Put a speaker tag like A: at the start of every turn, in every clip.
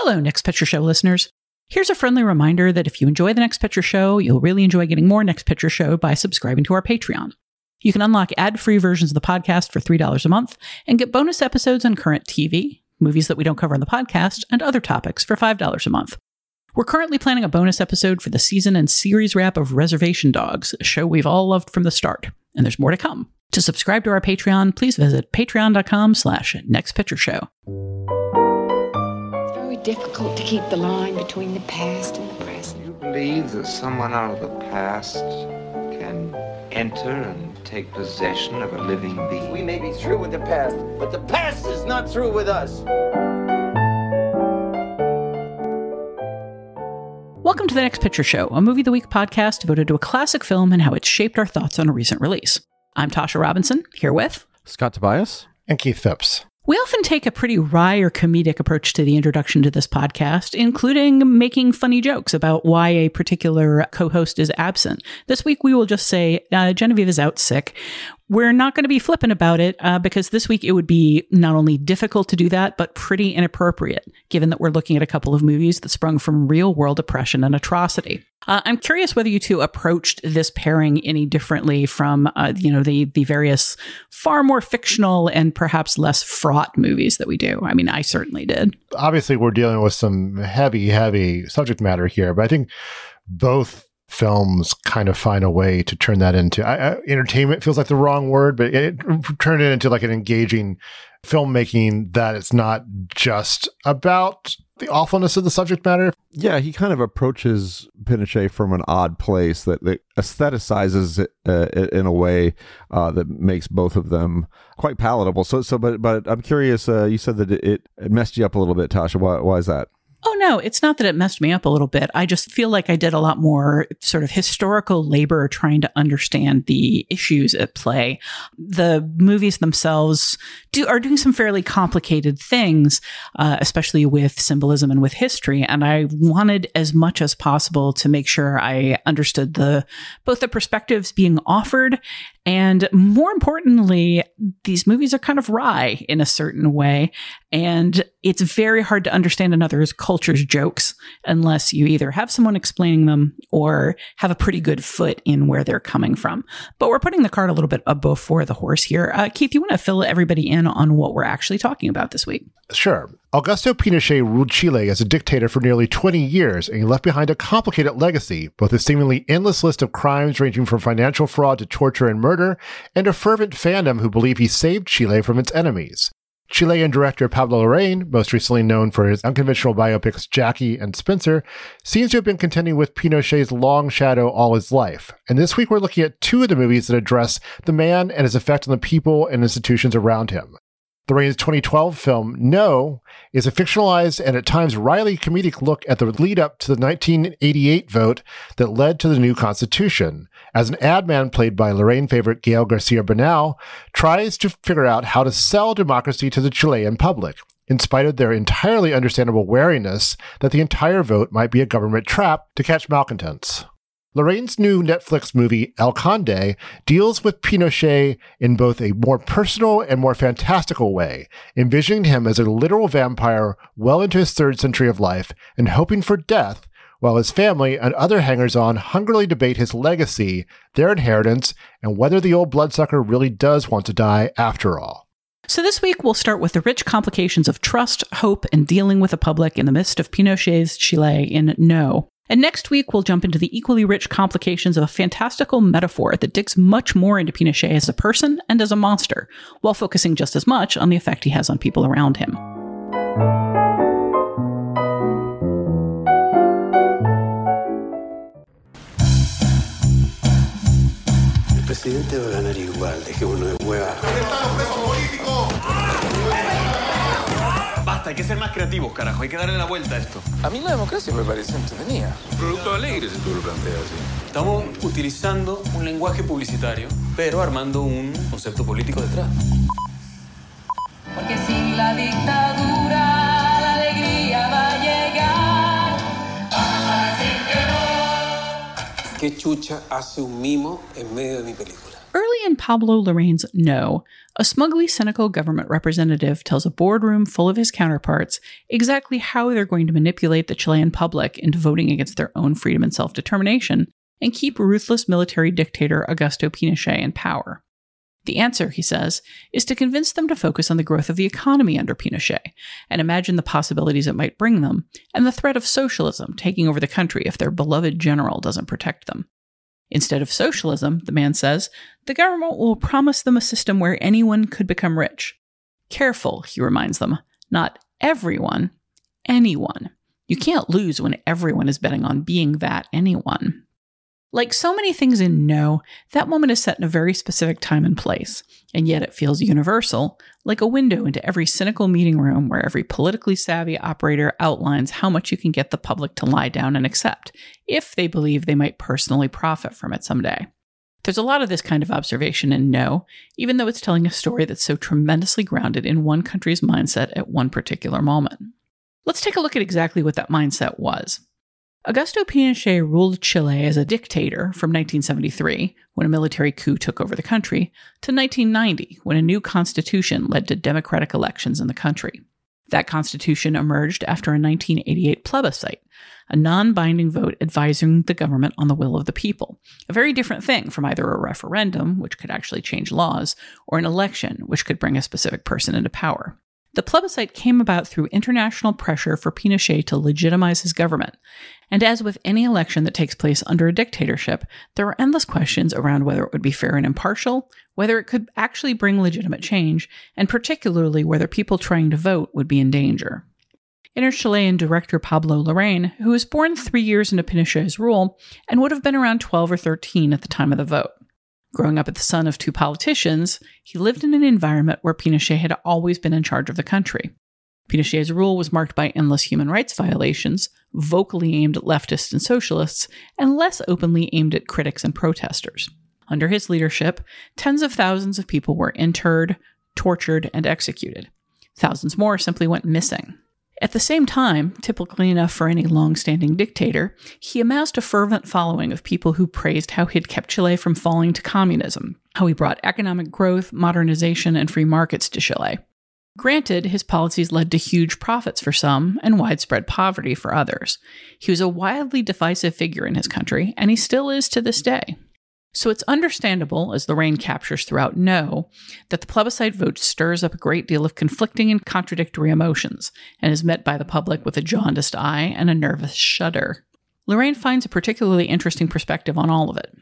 A: Hello, Next Picture Show listeners. Here's a friendly reminder that if you enjoy the Next Picture Show, you'll really enjoy getting more Next Picture Show by subscribing to our Patreon. You can unlock ad free versions of the podcast for $3 a month and get bonus episodes on current TV, movies that we don't cover on the podcast, and other topics for $5 a month. We're currently planning a bonus episode for the season and series wrap of Reservation Dogs, a show we've all loved from the start, and there's more to come. To subscribe to our Patreon, please visit patreon.com slash nextpictureshow.
B: It's very difficult to keep the line between the past and the present.
C: You believe that someone out of the past can enter and take possession of a living being?
D: We may be through with the past, but the past is not through with us.
A: Welcome to the Next Picture Show, a movie of the week podcast devoted to a classic film and how it shaped our thoughts on a recent release. I'm Tasha Robinson, here with
E: Scott Tobias.
F: and Keith Phipps.
A: We often take a pretty wry or comedic approach to the introduction to this podcast, including making funny jokes about why a particular co host is absent. This week, we will just say uh, Genevieve is out sick. We're not going to be flippant about it uh, because this week it would be not only difficult to do that, but pretty inappropriate, given that we're looking at a couple of movies that sprung from real world oppression and atrocity. Uh, I'm curious whether you two approached this pairing any differently from, uh, you know, the the various far more fictional and perhaps less fraught movies that we do. I mean, I certainly did.
F: Obviously, we're dealing with some heavy, heavy subject matter here, but I think both films kind of find a way to turn that into I, I, entertainment feels like the wrong word but it, it turned it into like an engaging filmmaking that it's not just about the awfulness of the subject matter
E: Yeah, he kind of approaches Pinochet from an odd place that, that aestheticizes it uh, in a way uh, that makes both of them quite palatable. So, so, but, but I'm curious. Uh, you said that it, it messed you up a little bit, Tasha. Why, why is that?
A: Oh, no, it's not that it messed me up a little bit. I just feel like I did a lot more sort of historical labor trying to understand the issues at play. The movies themselves do, are doing some fairly complicated things, uh, especially with symbolism and with history. And I wanted as much as possible to make sure I understood the both the perspectives being offered and more importantly, these movies are kind of wry in a certain way. And it's very hard to understand another's culture's jokes unless you either have someone explaining them or have a pretty good foot in where they're coming from. But we're putting the cart a little bit before the horse here. Uh, Keith, you want to fill everybody in on what we're actually talking about this week?
F: Sure. Augusto Pinochet ruled Chile as a dictator for nearly 20 years, and he left behind a complicated legacy, both a seemingly endless list of crimes ranging from financial fraud to torture and murder, and a fervent fandom who believe he saved Chile from its enemies. Chilean director Pablo Larraín, most recently known for his unconventional biopics Jackie and Spencer, seems to have been contending with Pinochet's long shadow all his life. And this week we're looking at two of the movies that address the man and his effect on the people and institutions around him. Larraín's 2012 film No is a fictionalized and at times wryly comedic look at the lead up to the 1988 vote that led to the new constitution. As an ad man played by Larraín favorite Gael García Bernal tries to figure out how to sell democracy to the Chilean public, in spite of their entirely understandable wariness that the entire vote might be a government trap to catch malcontents. Larraín's new Netflix movie, El Conde, deals with Pinochet in both a more personal and more fantastical way, envisioning him as a literal vampire well into his third century of life and hoping for death, while his family and other hangers on hungrily debate his legacy, their inheritance, and whether the old bloodsucker really does want to die after all.
A: So, this week we'll start with the rich complications of trust, hope, and dealing with the public in the midst of Pinochet's Chile in No. And next week, we'll jump into the equally rich complications of a fantastical metaphor that digs much more into Pinochet as a person and as a monster, while focusing just as much on the effect he has on people around him.
G: El presidente igual, dejémonos de hueva.
H: Basta, hay que ser más creativos, carajo. Hay que darle la vuelta a esto.
D: A mí la democracia me parece entretenida.
G: Producto alegre si tú lo planteas así.
H: Estamos utilizando un lenguaje publicitario, pero armando un concepto político detrás.
I: Porque sin la dictadura la alegría va a llegar.
G: ¿Qué chucha hace un mimo en medio de mi película?
A: Early in Pablo Larraín's No, a smugly cynical government representative tells a boardroom full of his counterparts exactly how they're going to manipulate the Chilean public into voting against their own freedom and self determination and keep ruthless military dictator Augusto Pinochet in power. The answer, he says, is to convince them to focus on the growth of the economy under Pinochet and imagine the possibilities it might bring them and the threat of socialism taking over the country if their beloved general doesn't protect them. Instead of socialism, the man says, the government will promise them a system where anyone could become rich. Careful, he reminds them, not everyone, anyone. You can't lose when everyone is betting on being that anyone. Like so many things in No, that moment is set in a very specific time and place, and yet it feels universal, like a window into every cynical meeting room where every politically savvy operator outlines how much you can get the public to lie down and accept, if they believe they might personally profit from it someday. There's a lot of this kind of observation in No, even though it's telling a story that's so tremendously grounded in one country's mindset at one particular moment. Let's take a look at exactly what that mindset was. Augusto Pinochet ruled Chile as a dictator from 1973, when a military coup took over the country, to 1990, when a new constitution led to democratic elections in the country. That constitution emerged after a 1988 plebiscite, a non binding vote advising the government on the will of the people, a very different thing from either a referendum, which could actually change laws, or an election, which could bring a specific person into power. The plebiscite came about through international pressure for Pinochet to legitimize his government. And as with any election that takes place under a dictatorship, there are endless questions around whether it would be fair and impartial, whether it could actually bring legitimate change, and particularly whether people trying to vote would be in danger. Inner Chilean director Pablo Larraín, who was born three years into Pinochet's rule and would have been around 12 or 13 at the time of the vote. Growing up as the son of two politicians, he lived in an environment where Pinochet had always been in charge of the country. Pinochet's rule was marked by endless human rights violations, vocally aimed at leftists and socialists, and less openly aimed at critics and protesters. Under his leadership, tens of thousands of people were interred, tortured, and executed. Thousands more simply went missing. At the same time, typically enough for any long standing dictator, he amassed a fervent following of people who praised how he'd kept Chile from falling to communism, how he brought economic growth, modernization, and free markets to Chile. Granted, his policies led to huge profits for some and widespread poverty for others. He was a wildly divisive figure in his country, and he still is to this day. So it's understandable, as Larraín captures throughout No, that the plebiscite vote stirs up a great deal of conflicting and contradictory emotions and is met by the public with a jaundiced eye and a nervous shudder. Larraín finds a particularly interesting perspective on all of it.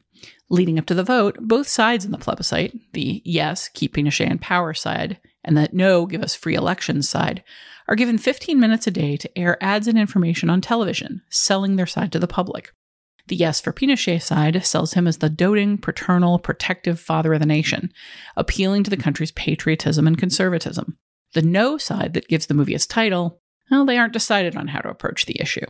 A: Leading up to the vote, both sides in the plebiscite, the yes, keep Pinochet in power side, and the no, give us free elections side, are given 15 minutes a day to air ads and information on television, selling their side to the public. The yes for Pinochet side sells him as the doting, paternal, protective father of the nation, appealing to the country's patriotism and conservatism. The no side that gives the movie its title, well, they aren't decided on how to approach the issue.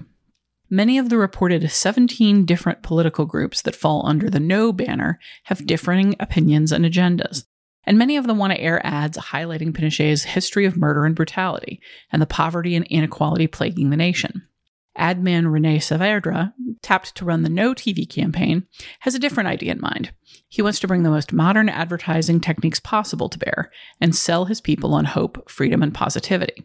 A: Many of the reported 17 different political groups that fall under the no banner have differing opinions and agendas, and many of them want to air ads highlighting Pinochet's history of murder and brutality and the poverty and inequality plaguing the nation ad man Rene Saavedra, tapped to run the No TV campaign, has a different idea in mind. He wants to bring the most modern advertising techniques possible to bear and sell his people on hope, freedom, and positivity.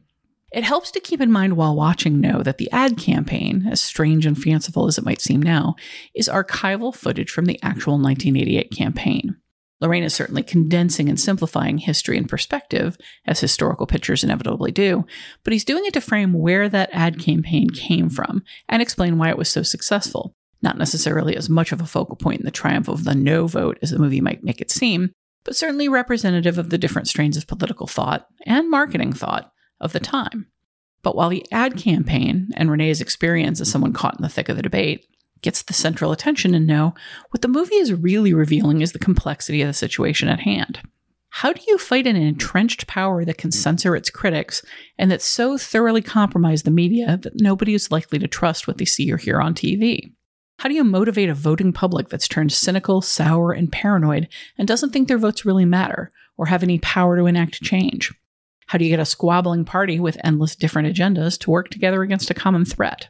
A: It helps to keep in mind while watching No that the ad campaign, as strange and fanciful as it might seem now, is archival footage from the actual 1988 campaign. Larraín is certainly condensing and simplifying history and perspective, as historical pictures inevitably do, but he's doing it to frame where that ad campaign came from and explain why it was so successful. Not necessarily as much of a focal point in the triumph of the no vote as the movie might make it seem, but certainly representative of the different strains of political thought and marketing thought of the time. But while the ad campaign and Rene's experience as someone caught in the thick of the debate gets the central attention and No, what the movie is really revealing is the complexity of the situation at hand. How do you fight an entrenched power that can censor its critics and that so thoroughly compromise the media that nobody is likely to trust what they see or hear on TV? How do you motivate a voting public that's turned cynical, sour, and paranoid and doesn't think their votes really matter or have any power to enact change? How do you get a squabbling party with endless different agendas to work together against a common threat?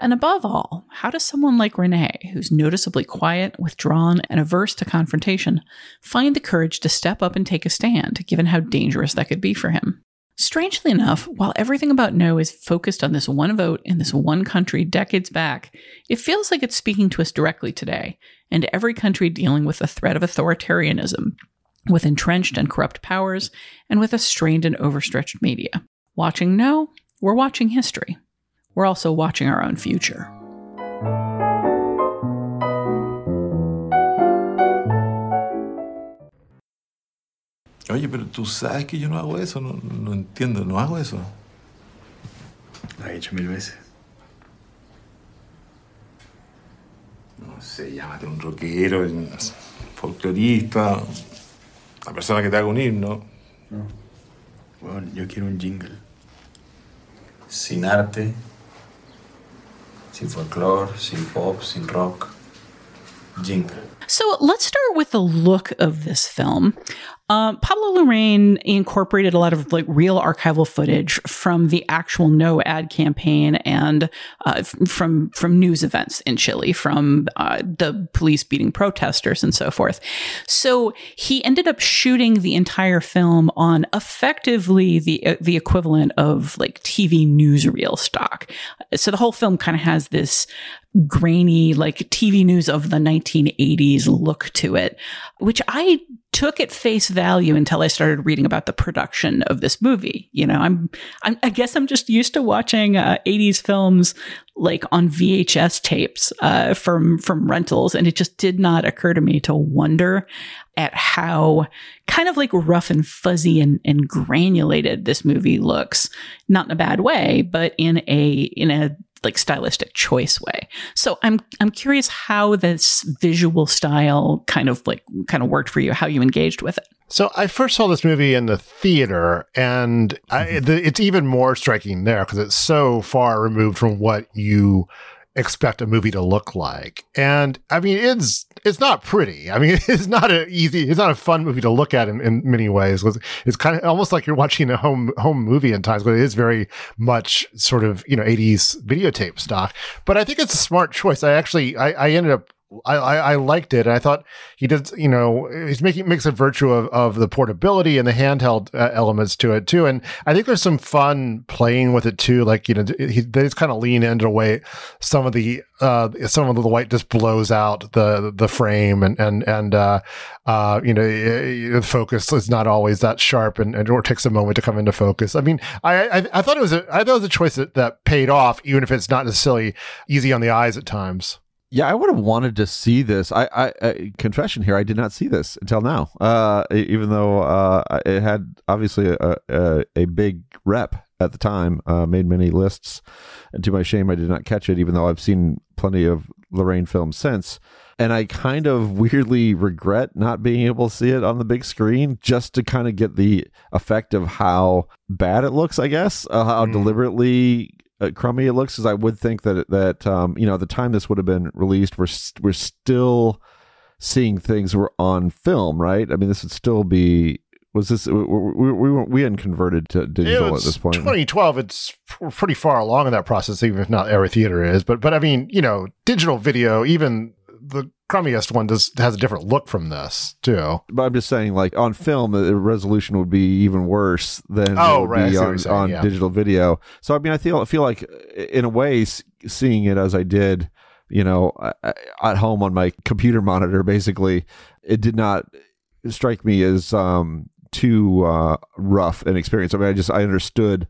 A: And above all, how does someone like Rene, who's noticeably quiet, withdrawn, and averse to confrontation, find the courage to step up and take a stand, given how dangerous that could be for him? Strangely enough, while everything about No is focused on this one vote in this one country decades back, it feels like it's speaking to us directly today, and every country dealing with the threat of authoritarianism, with entrenched and corrupt powers, and with a strained and overstretched media. Watching No, we're watching history. We're also watching our own future.
J: Oye, pero tú sabes que yo no hago eso, no, no entiendo, no hago eso.
G: Lo he hecho mil veces.
J: No sé, llámate un rockero, un folclorista, la persona que te haga un himno.
G: No. Bueno, yo quiero un jingle. Sin arte, sin folclore, sin pop, sin rock. Jingle.
A: So let's start with the look of this film. Um, Pablo Larraín incorporated a lot of like real archival footage from the actual No ad campaign and uh, from from news events in Chile, from uh, the police beating protesters and so forth. So he ended up shooting the entire film on effectively the uh, the equivalent of like TV newsreel stock. So the whole film kind of has this grainy, like TV news of the 1980s look to it, which I took at face value until I started reading about the production of this movie. You know, I'm, I'm i guess I'm just used to watching uh, 80s films like on VHS tapes uh, from from rentals, and it just did not occur to me to wonder at how kind of like rough and fuzzy and, and granulated this movie looks. Not in a bad way, but in a in a like stylistic choice way. So I'm I'm curious how this visual style kind of like kind of worked for you, how you engaged with it.
F: So I first saw this movie in the theater, and I, mm-hmm. the, it's even more striking there because it's so far removed from what you expect a movie to look like. And I mean, it's it's not pretty. I mean, it's not a easy, it's not a fun movie to look at in, in many ways. It's kind of almost like you're watching a home home movie in times, but it is very much sort of you know 80s videotape stock. But I think it's a smart choice. I actually I, I ended up I, I, I, liked it. And I thought he did, you know, he's making makes a virtue of, of the portability and the handheld uh, elements to it too. And I think there's some fun playing with it too. Like you know, he they just kind of lean into the way some of the uh, some of the light just blows out the the frame and and and uh, uh, you know, the focus is not always that sharp and, and or takes a moment to come into focus. I mean, I I, I thought it was a I thought it was a choice that, that paid off, even if it's not necessarily easy on the eyes at times.
E: Yeah, I would have wanted to see this. I, I, I, confession here, I did not see this until now. Uh, even though uh, it had obviously a, a, a big rep at the time, uh, made many lists, and to my shame, I did not catch it. Even though I've seen plenty of Larraín films since, and I kind of weirdly regret not being able to see it on the big screen, just to kind of get the effect of how bad it looks. I guess uh, how mm. deliberately uh, crummy it looks, as I would think that that um, you know the time this would have been released, we're st- we're still seeing things were on film, right? I mean, this would still be. Was this we we, we, we hadn't converted to digital at this point?
F: 2012. It's pretty far along in that process, even if not every theater is. But but I mean, you know, digital video, even the crummiest one does has a different look from this too.
E: But I'm just saying, like on film, the resolution would be even worse than
F: oh,
E: would
F: right,
E: be on,
F: saying,
E: on
F: yeah.
E: digital video. So I mean, I feel I feel like in a way, seeing it as I did, you know, at home on my computer monitor, basically, it did not strike me as um, too uh, rough an experience. I mean, I just I understood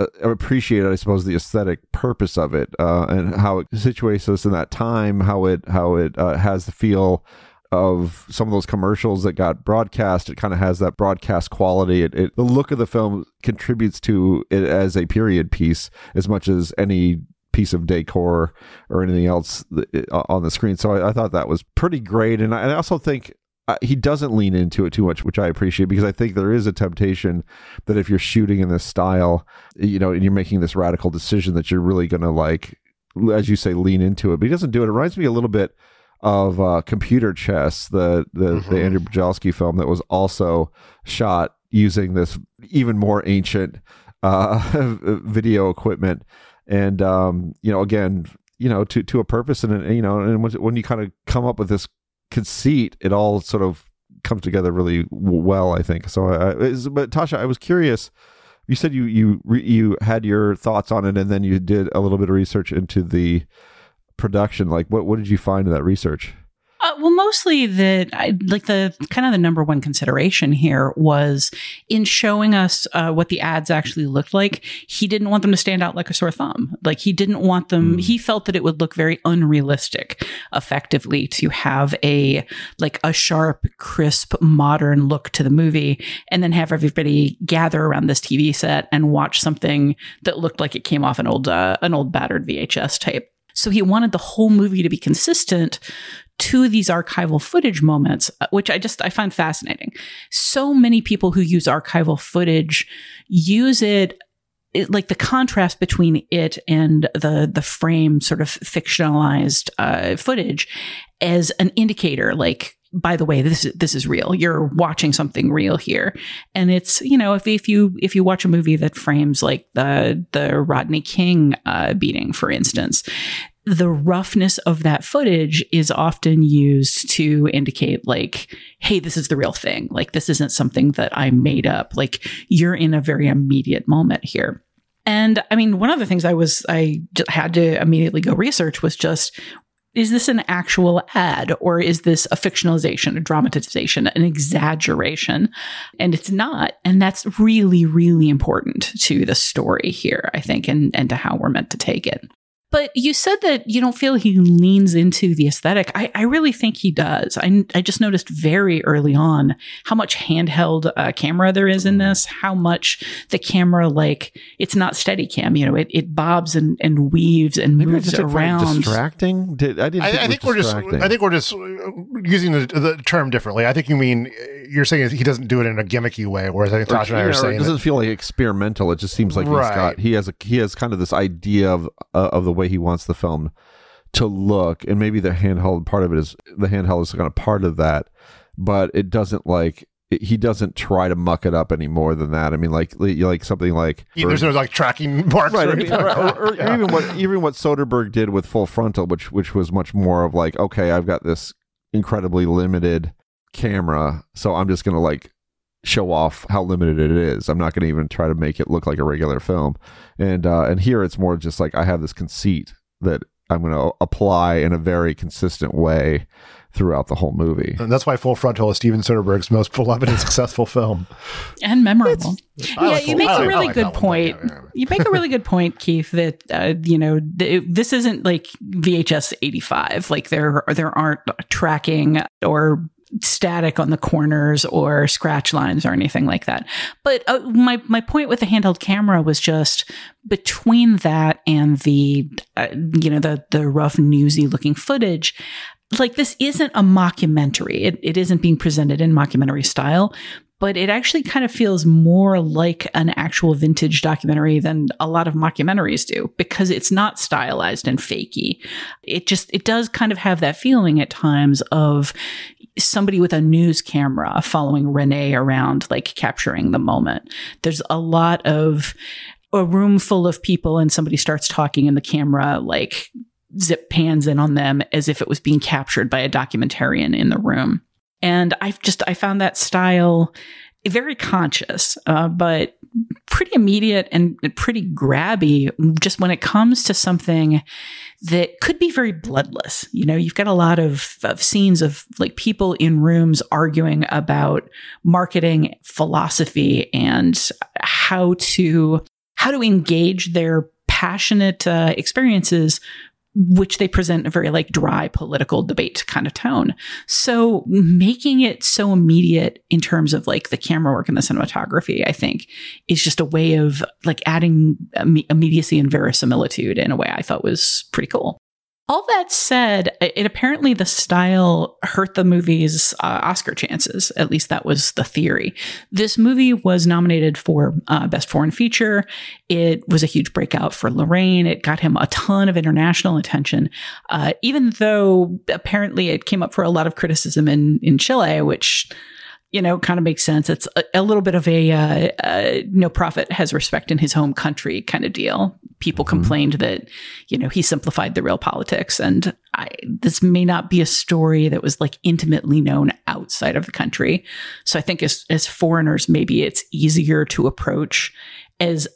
E: uh, appreciated, I suppose, the aesthetic purpose of it uh, and how it situates us in that time, how it how it uh, has the feel of some of those commercials that got broadcast. It kind of has that broadcast quality. It, it, the look of the film contributes to it as a period piece as much as any piece of decor or anything else on the screen. So I, I thought that was pretty great, and I, and I also think uh, he doesn't lean into it too much, which I appreciate because I think there is a temptation that if you're shooting in this style, you know, and you're making this radical decision that you're really going to like, as you say, lean into it. But he doesn't do it. It reminds me a little bit of uh, Computer Chess, the the, mm-hmm. the Andrew Bujalski film that was also shot using this even more ancient uh, video equipment. And um, you know, again, you know to to a purpose and you know and when you kind of come up with this conceit it all sort of comes together really well i think. So I, but tasha i was curious you said you you you had your thoughts on it and then you did a little bit of research into the production. Like what what did you find in that research
A: well, mostly that I, like the kind of the number one consideration here was in showing us uh, what the ads actually looked like. He didn't want them to stand out like a sore thumb. Like he didn't want them. Mm. He felt that it would look very unrealistic, effectively, to have a like a sharp, crisp, modern look to the movie, and then have everybody gather around this TV set and watch something that looked like it came off an old uh, an old battered VHS tape. So he wanted the whole movie to be consistent to these archival footage moments, uh, which I just I find fascinating. So many people who use archival footage use it it, like the contrast between it and the the frame sort of fictionalized uh, footage as an indicator like by the way this this is real you're watching something real here and it's you know if, if you if you watch a movie that frames like the the Rodney King uh, beating for instance the roughness of that footage is often used to indicate like hey this is the real thing like this isn't something that i made up like you're in a very immediate moment here and i mean one of the things i was i had to immediately go research was just is this an actual ad or is this a fictionalization, a dramatization, an exaggeration? And it's not. And that's really, really important to the story here, I think, and, and to how we're meant to take it. But you said that you don't feel he leans into the aesthetic. I, I really think he does. I, I just noticed very early on how much handheld uh, camera there is in mm. this, how much the camera, like, it's not steady cam, you know, it, it bobs and, and weaves and Maybe moves around.
E: Distracting? Did, I didn't
F: I,
E: think,
F: I think we're just, I think we're just using the, the term differently. I think you mean, you're saying he doesn't do it in a gimmicky way, whereas I think Tasha and I are saying
E: it doesn't feel like experimental. It just seems like right. he's got, he has a, he has kind of this idea of, uh, of the way he wants the film to look and maybe the handheld part of it is the handheld is kind of part of that but it doesn't like it, he doesn't try to muck it up any more than that. I mean, like like something like
F: yeah, there's no like tracking marks, right?
E: Or, I mean, or, or, or yeah. even what even what Soderbergh did with Full Frontal, which which was much more of like, okay, I've got this incredibly limited camera, so I'm just gonna like show off how limited it is. I'm not going to even try to make it look like a regular film. And uh, and here it's more just like I have this conceit that I'm going to apply in a very consistent way throughout the whole movie.
F: And that's why Full Frontal is Steven Soderbergh's most beloved and successful film.
A: And memorable. yeah, like you make a really like good point. you make a really good point, Keith, that, uh, you know, th- this isn't like VHS 85. Like there, there aren't tracking or static on the corners or scratch lines or anything like that. But uh, my my point with the handheld camera was just between that and the uh, you know the the rough newsy looking footage like this isn't a mockumentary. It, it isn't being presented in mockumentary style, but it actually kind of feels more like an actual vintage documentary than a lot of mockumentaries do because it's not stylized and fakey. It just it does kind of have that feeling at times of somebody with a news camera following Rene around, like capturing the moment. There's a lot of a room full of people and somebody starts talking and the camera like zip pans in on them as if it was being captured by a documentarian in the room. And I've just, I found that style very conscious, uh, but pretty immediate and pretty grabby just when it comes to something that could be very bloodless. You know, you've got a lot of, of scenes of like people in rooms arguing about marketing philosophy and how to how to engage their passionate uh, experiences which they present a very like dry political debate kind of tone. So making it so immediate in terms of like the camera work and the cinematography, I think is just a way of like adding immediacy and verisimilitude in a way I thought was pretty cool. All that said, it apparently the style hurt the movie's uh, Oscar chances. At least that was the theory. This movie was nominated for uh, Best Foreign Feature. It was a huge breakout for Larraín. It got him a ton of international attention, uh, even though apparently it came up for a lot of criticism in in Chile, which you know, kind of makes sense. It's a, a little bit of a uh, uh, no prophet has respect in his home country kind of deal. People
E: Mm-hmm.
A: complained that, you know, he simplified the real politics. And I, this may not be a story that was like intimately known outside of the country. So I think as, as foreigners, maybe it's easier to approach as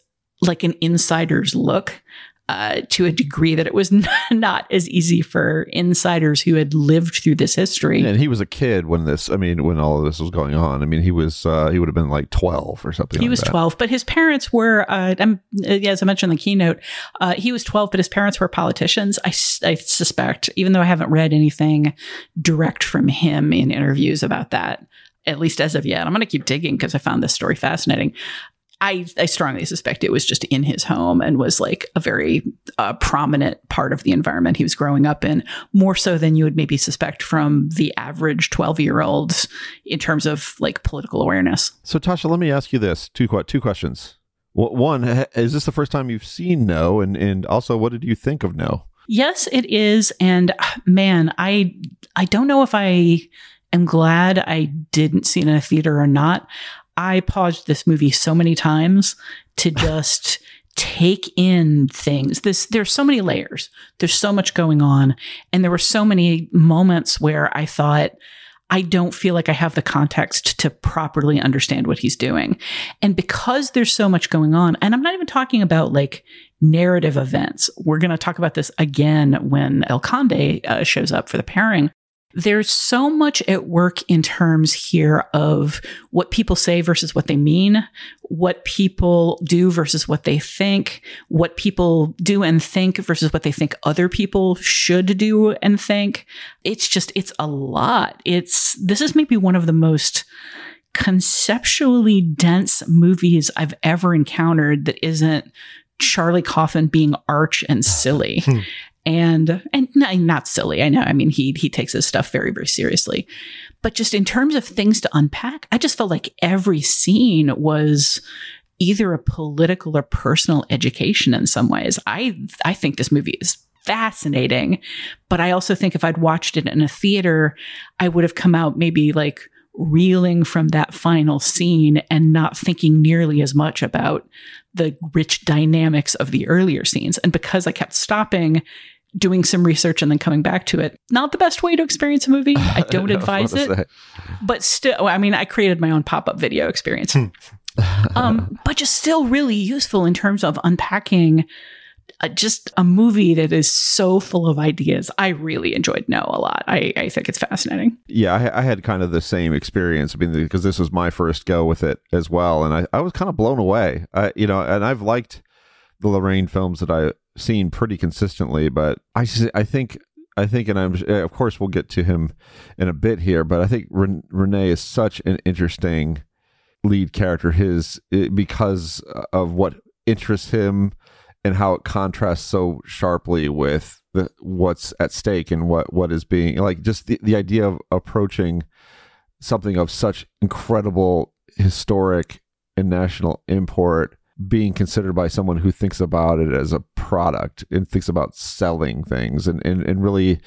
A: like an insider's look uh, to a degree that it was not as easy for insiders who had lived through this history.
E: And he was a kid when this. I mean, when all of this was going on. I mean, he was uh, he would have been like twelve or something.
A: He
E: like
A: was
E: that.
A: 12, but his parents were, uh, uh, yeah, as I mentioned in the keynote, uh, he was 12, but his parents were politicians. I suspect, even though I haven't read anything direct from him in interviews about that, at least as of yet. I'm going to keep digging because I found this story fascinating. I, I strongly suspect it was just in his home and was like a very uh, prominent part of the environment he was growing up in, more so than you would maybe suspect from the average 12 year old in terms of like political awareness.
E: So, Tasha, let me ask you this: two two questions. One, is this the first time you've seen No? And and also, what did you think of No?
A: Yes, it is. And man, I I don't know if I am glad I didn't see it in a theater or not. I paused this movie so many times to just take in things. This there's so many layers. There's so much going on. And there were so many moments where I thought, I don't feel like I have the context to properly understand what he's doing. And because there's so much going on, and I'm not even talking about like narrative events. We're going to talk about this again when El Conde uh, shows up for the pairing. There's so much at work in terms here of what people say versus what they mean, what people do versus what they think, what people do and think versus what they think other people should do and think. It's just, it's a lot. It's, this is maybe one of the most conceptually dense movies I've ever encountered that isn't Charlie Kaufman being arch and silly. Hmm. And and not silly. I know. I mean, he he takes his stuff very very seriously, but just in terms of things to unpack, I just felt like every scene was either a political or personal education in some ways. I I think this movie is fascinating, but I also think if I'd watched it in a theater, I would have come out maybe like reeling from that final scene and not thinking nearly as much about the rich dynamics of the earlier scenes. And because I kept stopping, doing some research and then coming back to it, not the best way to experience a movie. I don't
E: I
A: advise it.
E: say.
A: But still, I mean, I created my own pop up video experience. um, but just still really useful in terms of unpacking uh, just a movie that is so full of ideas. I really enjoyed No a lot. I, I think it's fascinating.
E: Yeah, I, I had kind of the same experience. I mean, because this was my first go with it as well, and I, I was kind of blown away. I, you know, and I've liked the Larraín films that I've seen pretty consistently, but I I think, I think, and I'm, of course, we'll get to him in a bit here, but I think Ren- Rene is such an interesting lead character. His eh, because of what interests him and how it contrasts so sharply with the what's at stake and what what is being like just the, the idea of approaching something of such incredible historic and national import being considered by someone who thinks about it as a product and thinks about selling things and, and, and really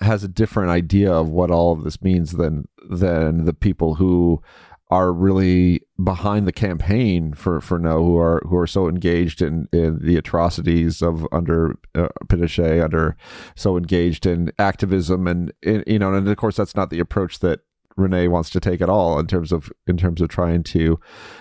E: has a different idea of what all of this means than than the people who are really behind the campaign for for no who are who are so engaged in, in the atrocities of under uh, Pinochet under so engaged in activism and in, you know and of course that's not the approach that Rene wants to take at all in terms of in terms of trying to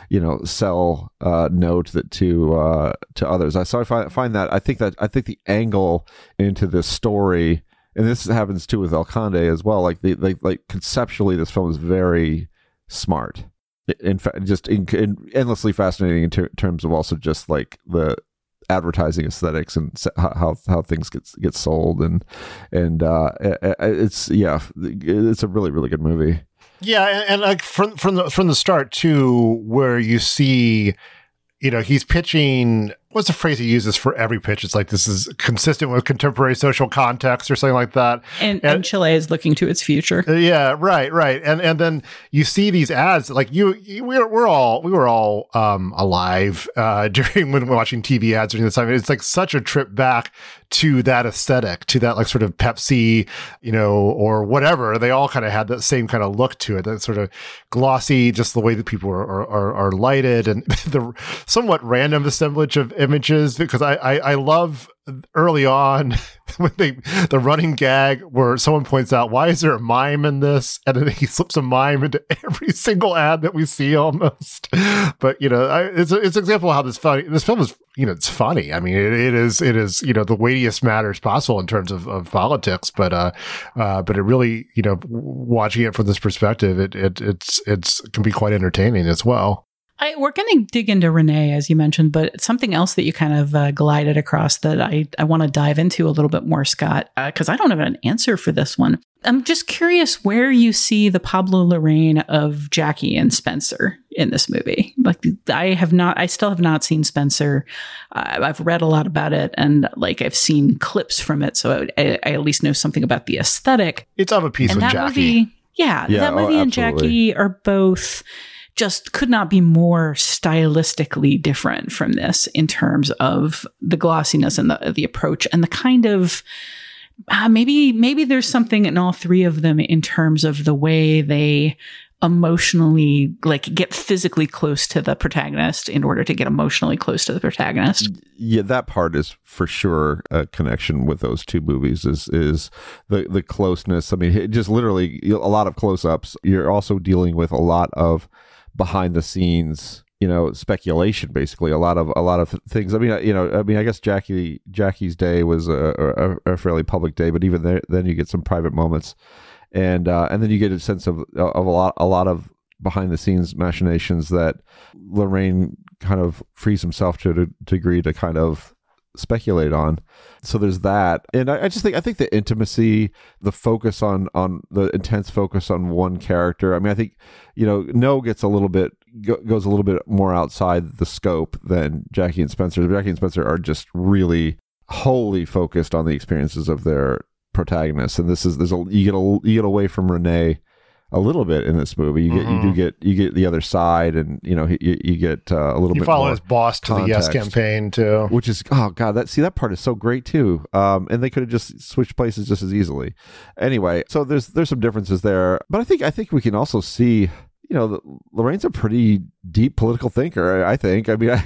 E: you know sell uh no to to uh to others. I so I find, find that I think that I think the angle into this story and this happens too with El Conde as well like the like like conceptually this film is very smart. In fact just in, in endlessly fascinating in ter- terms of also just like the advertising aesthetics and how how, things get get sold. And and uh it's yeah it's a really really good movie.
F: Yeah, and, and like from from the from the start too, where you see, you know, he's pitching what's the phrase he uses for every pitch? It's like this is consistent with contemporary social context or something like that.
A: And, and, and Chile is looking to its future.
F: Uh, yeah, right, right. And and then you see these ads like you, you we're we're all we were all um, alive uh, during when we're watching TV ads during this time. It's like such a trip back to that aesthetic, to that like sort of Pepsi, you know, or whatever. They all kind of had that same kind of look to it, that sort of glossy, just the way that people are, are, are lighted and the somewhat random assemblage of images. Because I, I, I love early on when they the running gag where someone points out why is there a mime in this? And then he slips a mime into every single ad that we see almost. But you know I, it's, a, it's an example of how this funny this film is you know it's funny. I mean it, it is it is you know the weightiest matters possible in terms of, of politics but uh uh but it really you know watching it from this perspective it, it it's it's it can be quite entertaining as well
A: I, we're going to dig into Rene, as you mentioned, but something else that you kind of uh, glided across that I, I want to dive into a little bit more, Scott, because uh, I don't have an answer for this one. I'm just curious where you see the Pablo Larraín of Jackie and Spencer in this movie. Like, I have not, I still have not seen Spencer. Uh, I've read a lot about it and like I've seen clips from it, so I, I at least know something about the aesthetic.
F: It's of a piece and with Jackie.
A: Movie, yeah, yeah, that movie oh, and Jackie are both just could not be more stylistically different from this in terms of the glossiness and the the approach and the kind of uh, maybe maybe there's something in all three of them in terms of the way they emotionally like get physically close to the protagonist in order to get emotionally close to the protagonist.
E: Yeah, that part is for sure a connection with those two movies is is the the closeness. I mean, just literally a lot of close-ups. You're also dealing with a lot of behind the scenes you know speculation basically a lot of a lot of things i mean you know i mean i guess jackie jackie's day was a, a, a fairly public day but even there, then you get some private moments and uh, and then you get a sense of of a lot a lot of behind the scenes machinations that larraín kind of frees himself to a degree to kind of speculate on. So there's that, and I, I, just think I think the intimacy, the focus on on the intense focus on one character. I mean, I think you know, No gets a little bit go, goes a little bit more outside the scope than Jackie and Spencer. Jackie and Spencer are just really wholly focused on the experiences of their protagonists, and this is there's a you get a you get away from Rene a little bit in this movie. You get mm-hmm. you do mm-hmm. get you get the other side, and you know you, you get uh, a little.
F: You
E: bit You
F: follow his boss to context, the Yes campaign too,
E: which is oh god that see that part is so great too. Um, and they could have just switched places just as easily. Anyway, so there's there's some differences there, but I think I think we can also see you know, Larraín's a pretty deep political thinker. I think. I mean, I,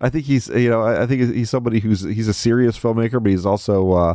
E: I think he's, you know, I think he's somebody who's he's a serious filmmaker, but he's also uh,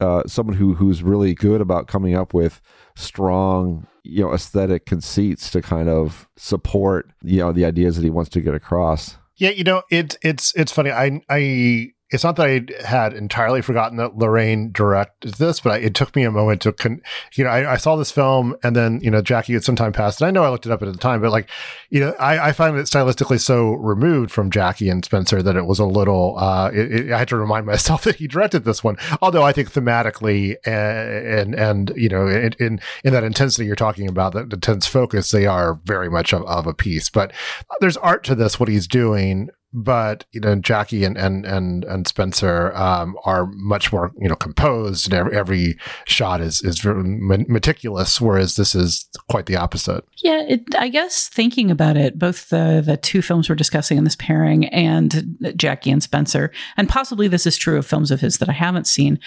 E: uh, someone who who's really good about coming up with strong you know aesthetic conceits to kind of support you know the ideas that he wants to get across.
F: Yeah you know it it's it's funny. I i it's not that I had entirely forgotten that Larraín directed this, but I, it took me a moment to, con- you know, I, I, saw this film and then, you know, Jackie had some time passed and I know I looked it up at the time, but like, you know, I, I find it stylistically so removed from Jackie and Spencer that it was a little, uh, it, it, I had to remind myself that he directed this one. Although I think thematically and, and, and you know, in, in, in, that intensity you're talking about, that intense focus, they are very much of, of a piece, but there's art to this, what he's doing but you know Jackie and and and and Spencer um, are much more you know composed, and every, every shot is is meticulous, whereas this is quite the opposite.
A: Yeah, it, I guess thinking about it, both the the two films we're discussing in this pairing and Jackie and Spencer, and possibly this is true of films of his that I haven't seen,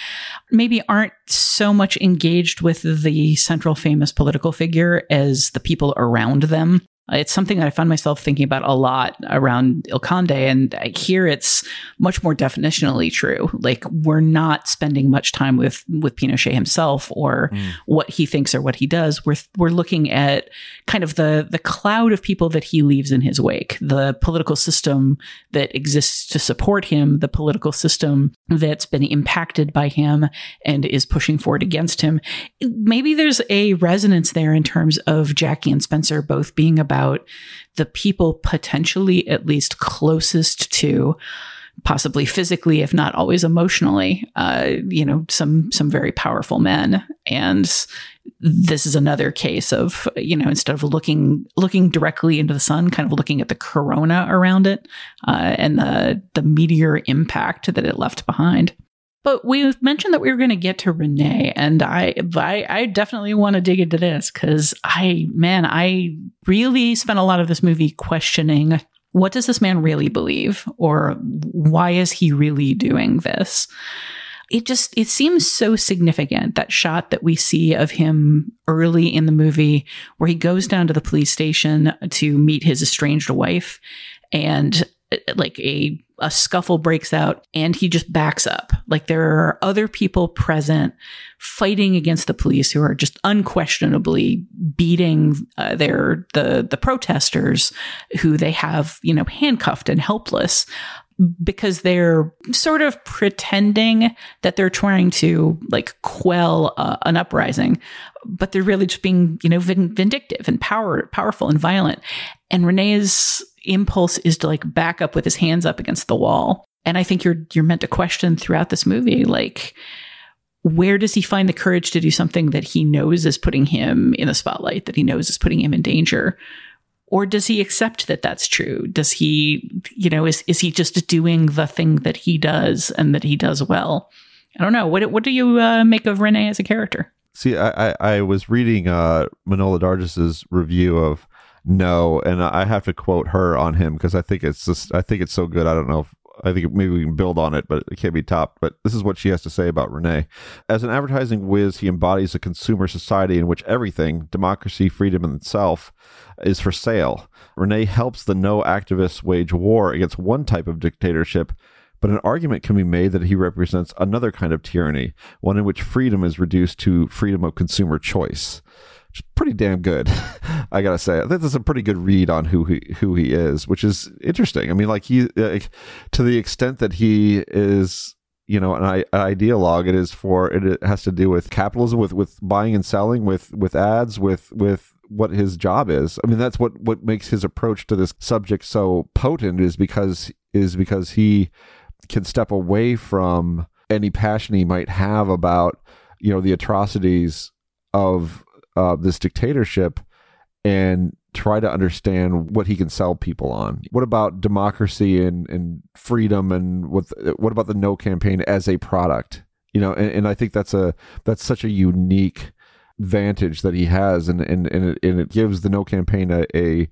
A: maybe aren't so much engaged with the central famous political figure as the people around them. It's something that I find myself thinking about a lot around El Conde, and here it's much more definitionally true. Like we're not spending much time with with Pinochet himself or mm. what he thinks or what he does. We're we're looking at kind of the the cloud of people that he leaves in his wake, the political system that exists to support him, the political system that's been impacted by him and is pushing forward against him. Maybe there's a resonance there in terms of Jackie and Spencer both being about about the people potentially at least closest to possibly physically, if not always emotionally. Uh, you know, some some very powerful men, and this is another case of you know instead of looking looking directly into the sun, kind of looking at the corona around it uh, and the the meteor impact that it left behind. But we mentioned that we were going to get to Rene, and I, I, I definitely want to dig into this because I, man, I really spent a lot of this movie questioning what does this man really believe, or why is he really doing this? It just it seems so significant that shot that we see of him early in the movie, where he goes down to the police station to meet his estranged wife, and like a a scuffle breaks out and he just backs up. Like there are other people present fighting against the police who are just unquestionably beating uh, their the the protesters who they have, you know, handcuffed and helpless because they're sort of pretending that they're trying to like quell uh, an uprising but they're really just being you know vindictive and power powerful and violent and rene's impulse is to like back up with his hands up against the wall. And I think you're you're meant to question throughout this movie like where does he find the courage to do something that he knows is putting him in the spotlight, that he knows is putting him in danger? Or does he accept that that's true? Does he, you know, is, is he just doing the thing that he does and that he does well? I don't know. What, what do you uh, make of Rene as a character?
E: See, I, I, I was reading uh, Manohla Dargis's review of no, and I have to quote her on him because I think it's just I think it's so good. I don't know if I think maybe we can build on it, but it can't be topped. But this is what she has to say about Rene. As an advertising whiz, he embodies a consumer society in which everything, democracy, freedom, and itself, is for sale. Rene helps the no activists wage war against one type of dictatorship, but an argument can be made that he represents another kind of tyranny, one in which freedom is reduced to freedom of consumer choice pretty damn good. I gotta say, I think that's a pretty good read on who he who he is, which is interesting. I mean, like he, uh, to the extent that he is, you know, an, an ideologue, it is for it has to do with capitalism, with with buying and selling, with with ads, with with what his job is. I mean, that's what what makes his approach to this subject so potent is because is because he can step away from any passion he might have about you know the atrocities of uh, this dictatorship and try to understand what he can sell people on. What about democracy and, and freedom and what what about the no campaign as a product? You know, and, and I think that's a that's such a unique vantage that he has and and, and, it, and it gives the no campaign a, a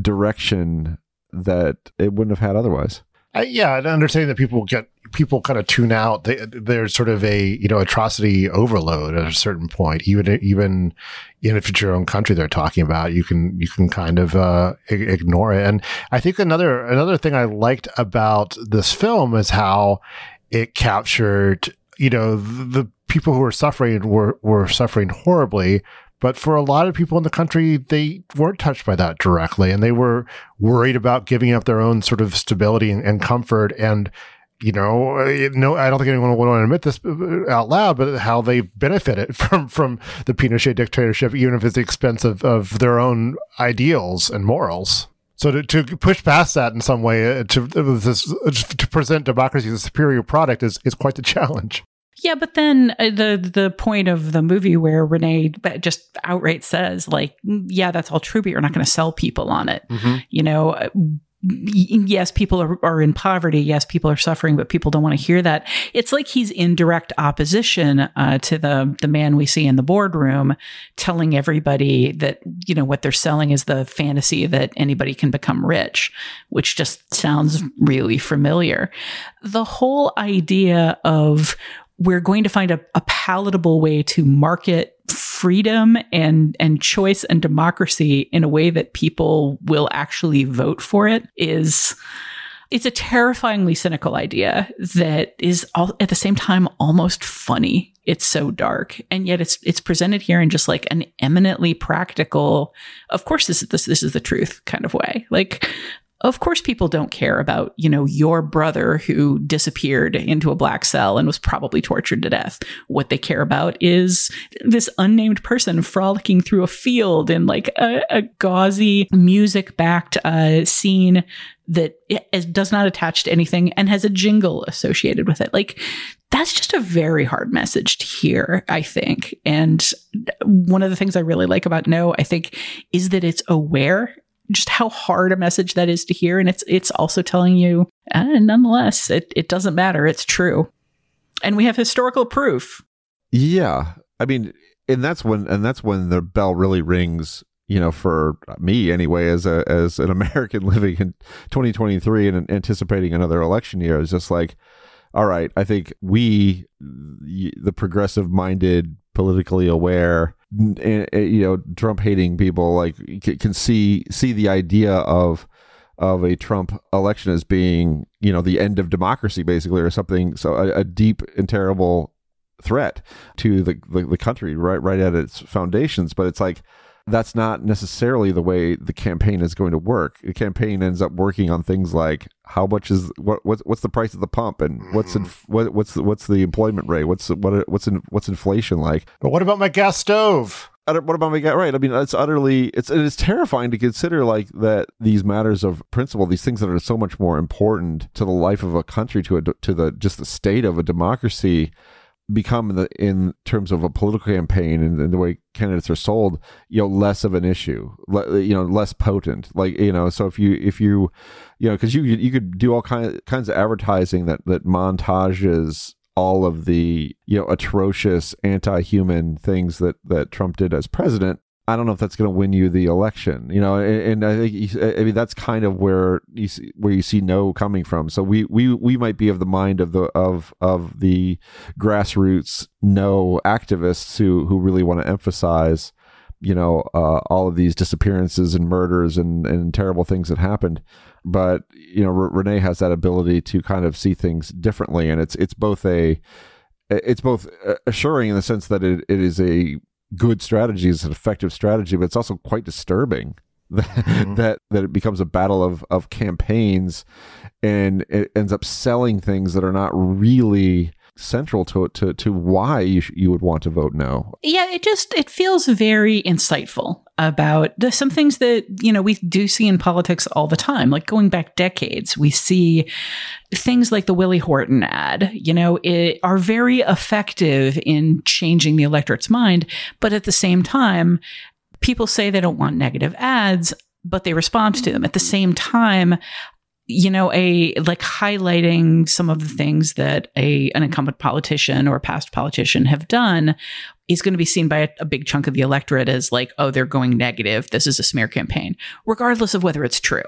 E: direction that it wouldn't have had otherwise.
F: Uh, yeah, and understanding that people get people kind of tune out. There's sort of a you know atrocity overload at a certain point. Even even even if it's your own country they're talking about, you can you can kind of uh, ignore it. And I think another another thing I liked about this film is how it captured you know the, the people who were suffering were were suffering horribly, but for a lot of people in the country, they weren't touched by that directly, and they were worried about giving up their own sort of stability and, and comfort and you know, no, I don't think anyone would want to admit this out loud, but how they benefited from from the Pinochet dictatorship, even if it's the expense of, of their own ideals and morals. So to, to push past that in some way, uh, to this, to present democracy as a superior product is is quite the challenge.
A: Yeah, but then uh, the the point of the movie where Rene just outright says, like, mm, yeah, that's all true, but you're not going to sell people on it. Mm-hmm. You know, uh, yes, people are, are in poverty. Yes, people are suffering, but people don't want to hear that. It's like he's in direct opposition uh, to the the man we see in the boardroom, telling everybody that you know what they're selling is the fantasy that anybody can become rich, which just sounds really familiar. The whole idea of we're going to find a, a palatable way to market freedom and and choice and democracy in a way that people will actually vote for it is it's a terrifyingly cynical idea that is all, at the same time almost funny. It's so dark, and yet it's it's presented here in just like an eminently practical. Of course, this is this this is the truth kind of way. Like of course people don't care about you know your brother who disappeared into a black cell and was probably tortured to death what they care about is this unnamed person frolicking through a field in like a, a gauzy music backed uh, scene that does not attach to anything and has a jingle associated with it like that's just a very hard message to hear, I think. And one of the things I really like about No, I think, is that it's aware just how hard a message that is to hear. And it's it's also telling you, uh, nonetheless, it, it doesn't matter. It's true. And we have historical proof.
E: Yeah. I mean, and that's when and that's when the bell really rings you know, for me anyway, as a as an American living in 2023 and anticipating another election year, is just like, all right, I think we, the progressive minded, politically aware, Eh, eh, you know, Trump hating people, like can see see the idea of of a Trump election as being, you know, the end of democracy, basically, or something. So a, a deep and terrible threat to the, the the country, right, right at its foundations. But it's like that's not necessarily the way the campaign is going to work. The campaign ends up working on things like how much is what what's what's the price of the pump and what's in,
F: Mm-hmm.
E: what, what's the, what's the employment rate? What's what what's in, what's inflation like?
F: But what about my gas stove?
E: What about my gas? Right. I mean, it's utterly it's it's terrifying to consider like that these matters of principle, these things that are so much more important to the life of a country, to a to the just the state of a democracy become the in terms of a political campaign and, and, the way candidates are sold you know less of an issue le, you know less potent. Like you know so if you if you you know because you you could do all kinds kinds of advertising that that montages all of the you know atrocious anti-human things that that Trump did as president I don't know if that's going to win you the election, you know, and, and, I think I mean that's kind of where you see, where you see no coming from. So we we we might be of the mind of the of of the grassroots no activists who who really want to emphasize, you know, uh, all of these disappearances and murders and and terrible things that happened. But you know, R- Rene has that ability to kind of see things differently, and it's it's both a it's both assuring in the sense that it, it is a good strategy is an effective strategy, but it's also quite disturbing that mm-hmm. that, that it becomes a battle of of campaigns, and it ends up selling things that are not really central to to to why you sh- you would want to vote no.
A: Yeah, it just it feels very insightful about some things that you know we do see in politics all the time like going back decades we see things like the willie horton ad you know it, are very effective in changing the electorate's mind but at the same time people say they don't want negative ads but they respond to them at the same time you know a like highlighting some of the things that a an incumbent politician or a past politician have done is going to be seen by a, a, big chunk of the electorate as like oh they're going negative. This is a smear campaign regardless of whether it's true.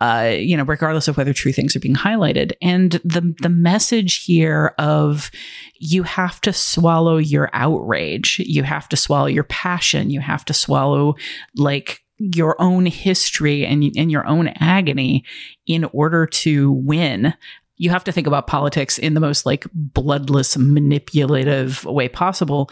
A: Uh, you know regardless of whether true things are being highlighted. And the the message here of you have to swallow your outrage. You have to swallow your passion. You have to swallow like your own history and, and your own agony in order to win you have to think about politics in the most like bloodless manipulative way possible.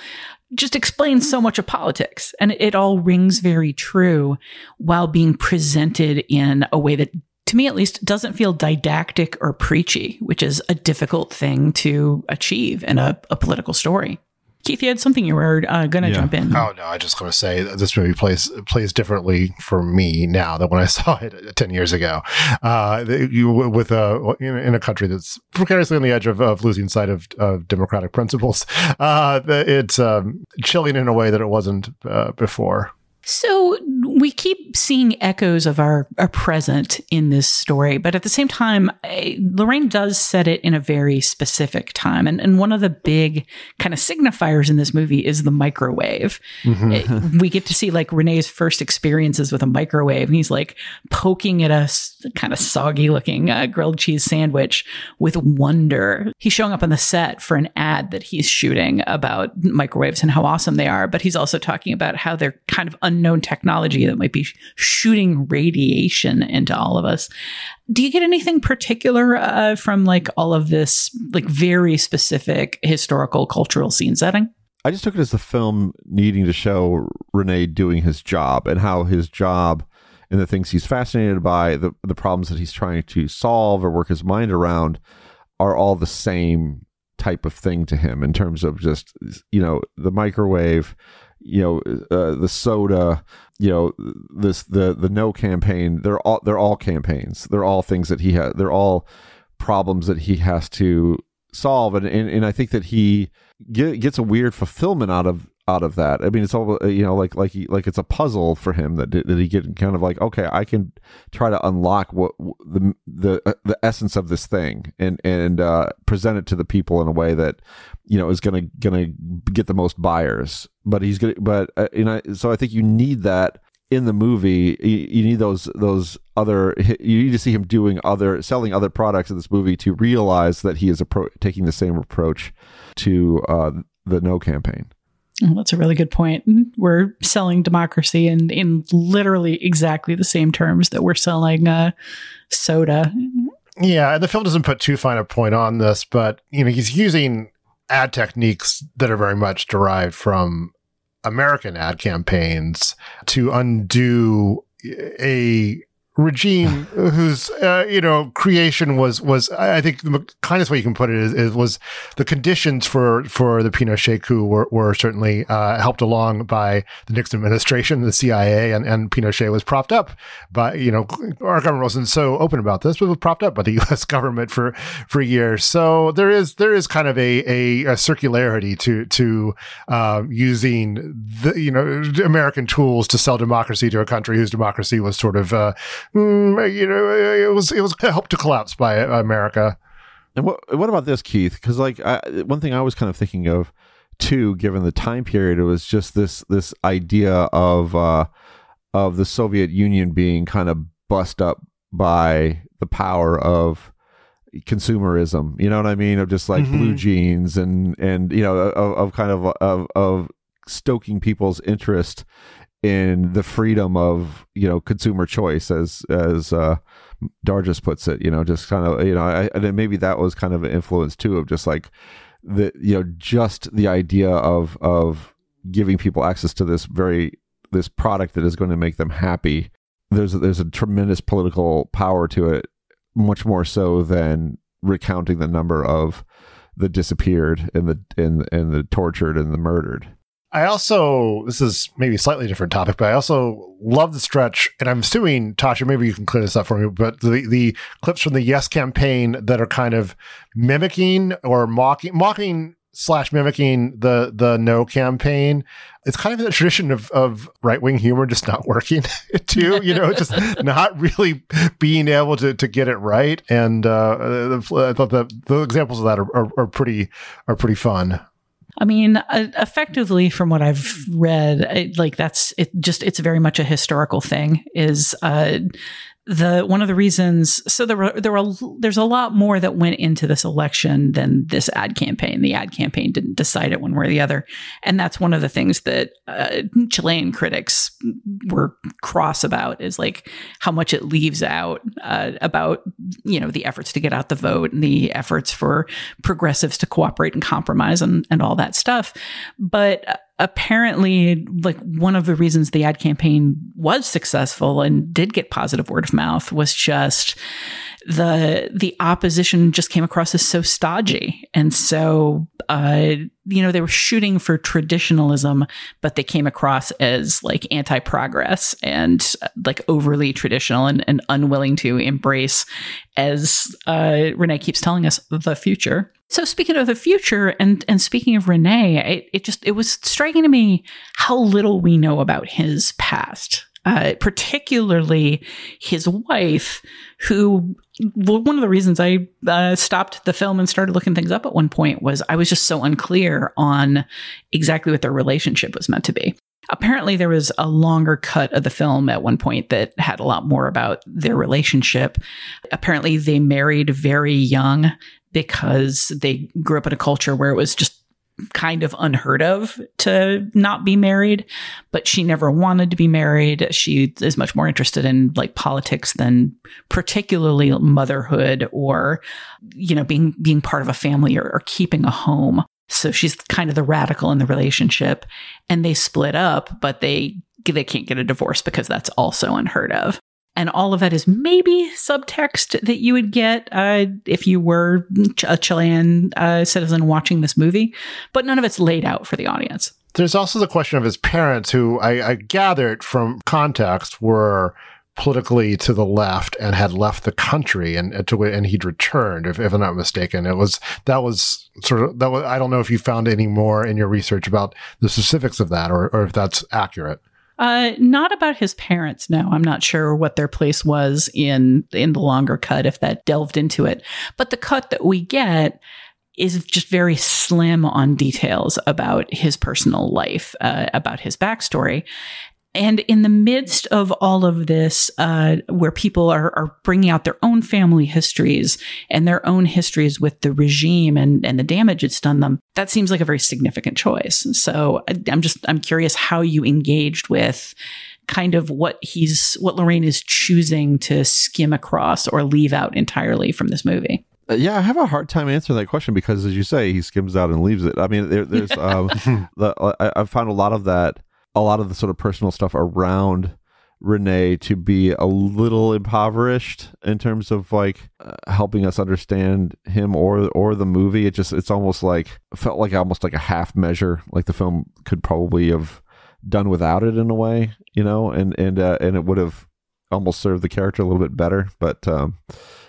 A: Just explains so much of politics and it all rings very true while being presented in a way that to me at least doesn't feel didactic or preachy which is a difficult thing to achieve in a, a political story Keith, you had something you were uh, going to yeah. jump in.
F: Oh no, I just want to say this movie plays plays differently for me now than when I saw it ten years ago. Uh, you with a in, a country that's precariously on the edge of, of losing sight of, of democratic principles, uh, it's um, chilling in a way that it wasn't uh, before.
A: So we keep seeing echoes of our, our present in this story, but at the same time, I, Larraín does set it in a very specific time. And, and one of the big kind of signifiers in this movie is the microwave. Mm-hmm. It, we get to see like Rene's first experiences with a microwave, and he's like poking at a kind of soggy looking uh, grilled cheese sandwich with wonder. He's showing up on the set for an ad that he's shooting about microwaves and how awesome they are, but he's also talking about how they're kind of unknown technology that might be shooting radiation into all of us. Do you get anything particular uh, from like all of this, like very specific historical cultural scene setting?
E: I just took it as the film needing to show Rene doing his job and how his job and the things he's fascinated by, the the problems that he's trying to solve or work his mind around, are all the same type of thing to him in terms of just you know the microwave you know uh, the soda you know this the the no campaign they're all they're all campaigns. They're all things that he has they're all problems that he has to solve. And and, and i think that he get, gets a weird fulfillment out of out of that. I mean it's all you know like like he, like it's a puzzle for him that that he get kind of like okay i can try to unlock what the the uh, the essence of this thing and and uh, present it to the people in a way that you know is gonna gonna get the most buyers. But he's gonna but uh, you know so i think you need that in the movie. You, you need those those other you need to see him doing other selling other products in this movie to realize that he is appro- taking the same approach to uh, the no campaign
A: Oh, that's a really good point. We're selling democracy in, in literally exactly the same terms that we're selling uh, soda.
F: Yeah, and the film doesn't put too fine a point on this, but you know he's using ad techniques that are very much derived from American ad campaigns to undo a regime whose uh, you know creation was was I think the kindest way you can put it is, is was the conditions for for the Pinochet coup were, were certainly uh, helped along by the Nixon administration, the CIA, and, and Pinochet was propped up by you know our government wasn't so open about this, but was propped up by the U.S. government for for years. So there is there is kind of a a, a circularity to to uh, using the you know American tools to sell democracy to a country whose democracy was sort of uh, mm, you know, it was it was helped to collapse by America.
E: And what what about this, Keith? Because like I, one thing I was kind of thinking of too, given the time period, it was just this this idea of uh, of the Soviet Union being kind of bust up by the power of consumerism. You know what I mean? Of just like mm-hmm. blue jeans and and you know of, of kind of of of stoking people's interest in the freedom of you know consumer choice as as uh Dargis puts it you know just kind of you know I, and maybe that was kind of an influence too of just like the you know just the idea of of giving people access to this very this product that is going to make them happy. There's a, there's a tremendous political power to it much more so than recounting the number of the disappeared and the and and the tortured and the murdered
F: I also, this is maybe a slightly different topic, but I also love the stretch, and I'm assuming, Tasha, maybe you can clear this up for me, but the, the clips from the Yes campaign that are kind of mimicking or mocking, mocking slash mimicking the the no campaign it's kind of the tradition of, of right-wing humor just not working too you know just not really being able to, to get it right and uh, i thought the, the examples of that are, are, are pretty are pretty fun
A: I mean, uh, effectively, from what I've read, it, like that's it. Just it's very much a historical thing. Is uh, the one of the reasons so there were there were there's a lot more that went into this election than this ad campaign the ad campaign didn't decide it one way or the other and that's one of the things that uh, chilean critics were cross about is like how much it leaves out uh, about you know the efforts to get out the vote and the efforts for progressives to cooperate and compromise and, and all that stuff. But apparently like one of the reasons the ad campaign was successful and did get positive word of mouth was just the the opposition just came across as so stodgy and so uh, you know they were shooting for traditionalism but they came across as like anti-progress and uh, like overly traditional and, and unwilling to embrace as uh, rene keeps telling us the future so speaking of the future and and speaking of Rene, it, it just it was striking to me how little we know about his past. Uh, particularly his wife, who one of the reasons I uh, stopped the film and started looking things up at one point was I was just so unclear on exactly what their relationship was meant to be. Apparently, there was a longer cut of the film at one point that had a lot more about their relationship. Apparently, they married very young because they grew up in a culture where it was just kind of unheard of to not be married, but she never wanted to be married. She is much more interested in like politics than particularly motherhood or, you know, being, being part of a family or, or keeping a home. So she's kind of the radical in the relationship and they split up, but they they can't get a divorce because that's also unheard of. And all of that is maybe subtext that you would get uh, if you were a Chilean uh, citizen watching this movie, but none of it's laid out for the audience.
F: There's also the question of his parents, who I, I gathered from context were politically to the left and had left the country and, and to and he'd returned if, if I'm not mistaken it was that was sort of that was I don't know if you found any more in your research about the specifics of that or, or if that's accurate
A: uh, not about his parents. No, I'm not sure what their place was in in the longer cut if that delved into it. But the cut that we get is just very slim on details about his personal life, uh, about his backstory. And in the midst of all of this, uh, where people are, are bringing out their own family histories and their own histories with the regime and, and the damage it's done them, that seems like a very significant choice. So I'm just, I'm curious how you engaged with kind of what he's, what Larraín is choosing to skim across or leave out entirely from this movie.
E: Uh, yeah, I have a hard time answering that question because, as you say, he skims out and leaves it. I mean, there, there's, um, the, I, I've found a lot of that a lot of the sort of personal stuff around Rene to be a little impoverished in terms of like uh, helping us understand him or or the movie. It just it's almost like felt like almost like a half measure. Like the film could probably have done without it in a way, you know, and and uh, and it would have almost served the character a little bit better. But um,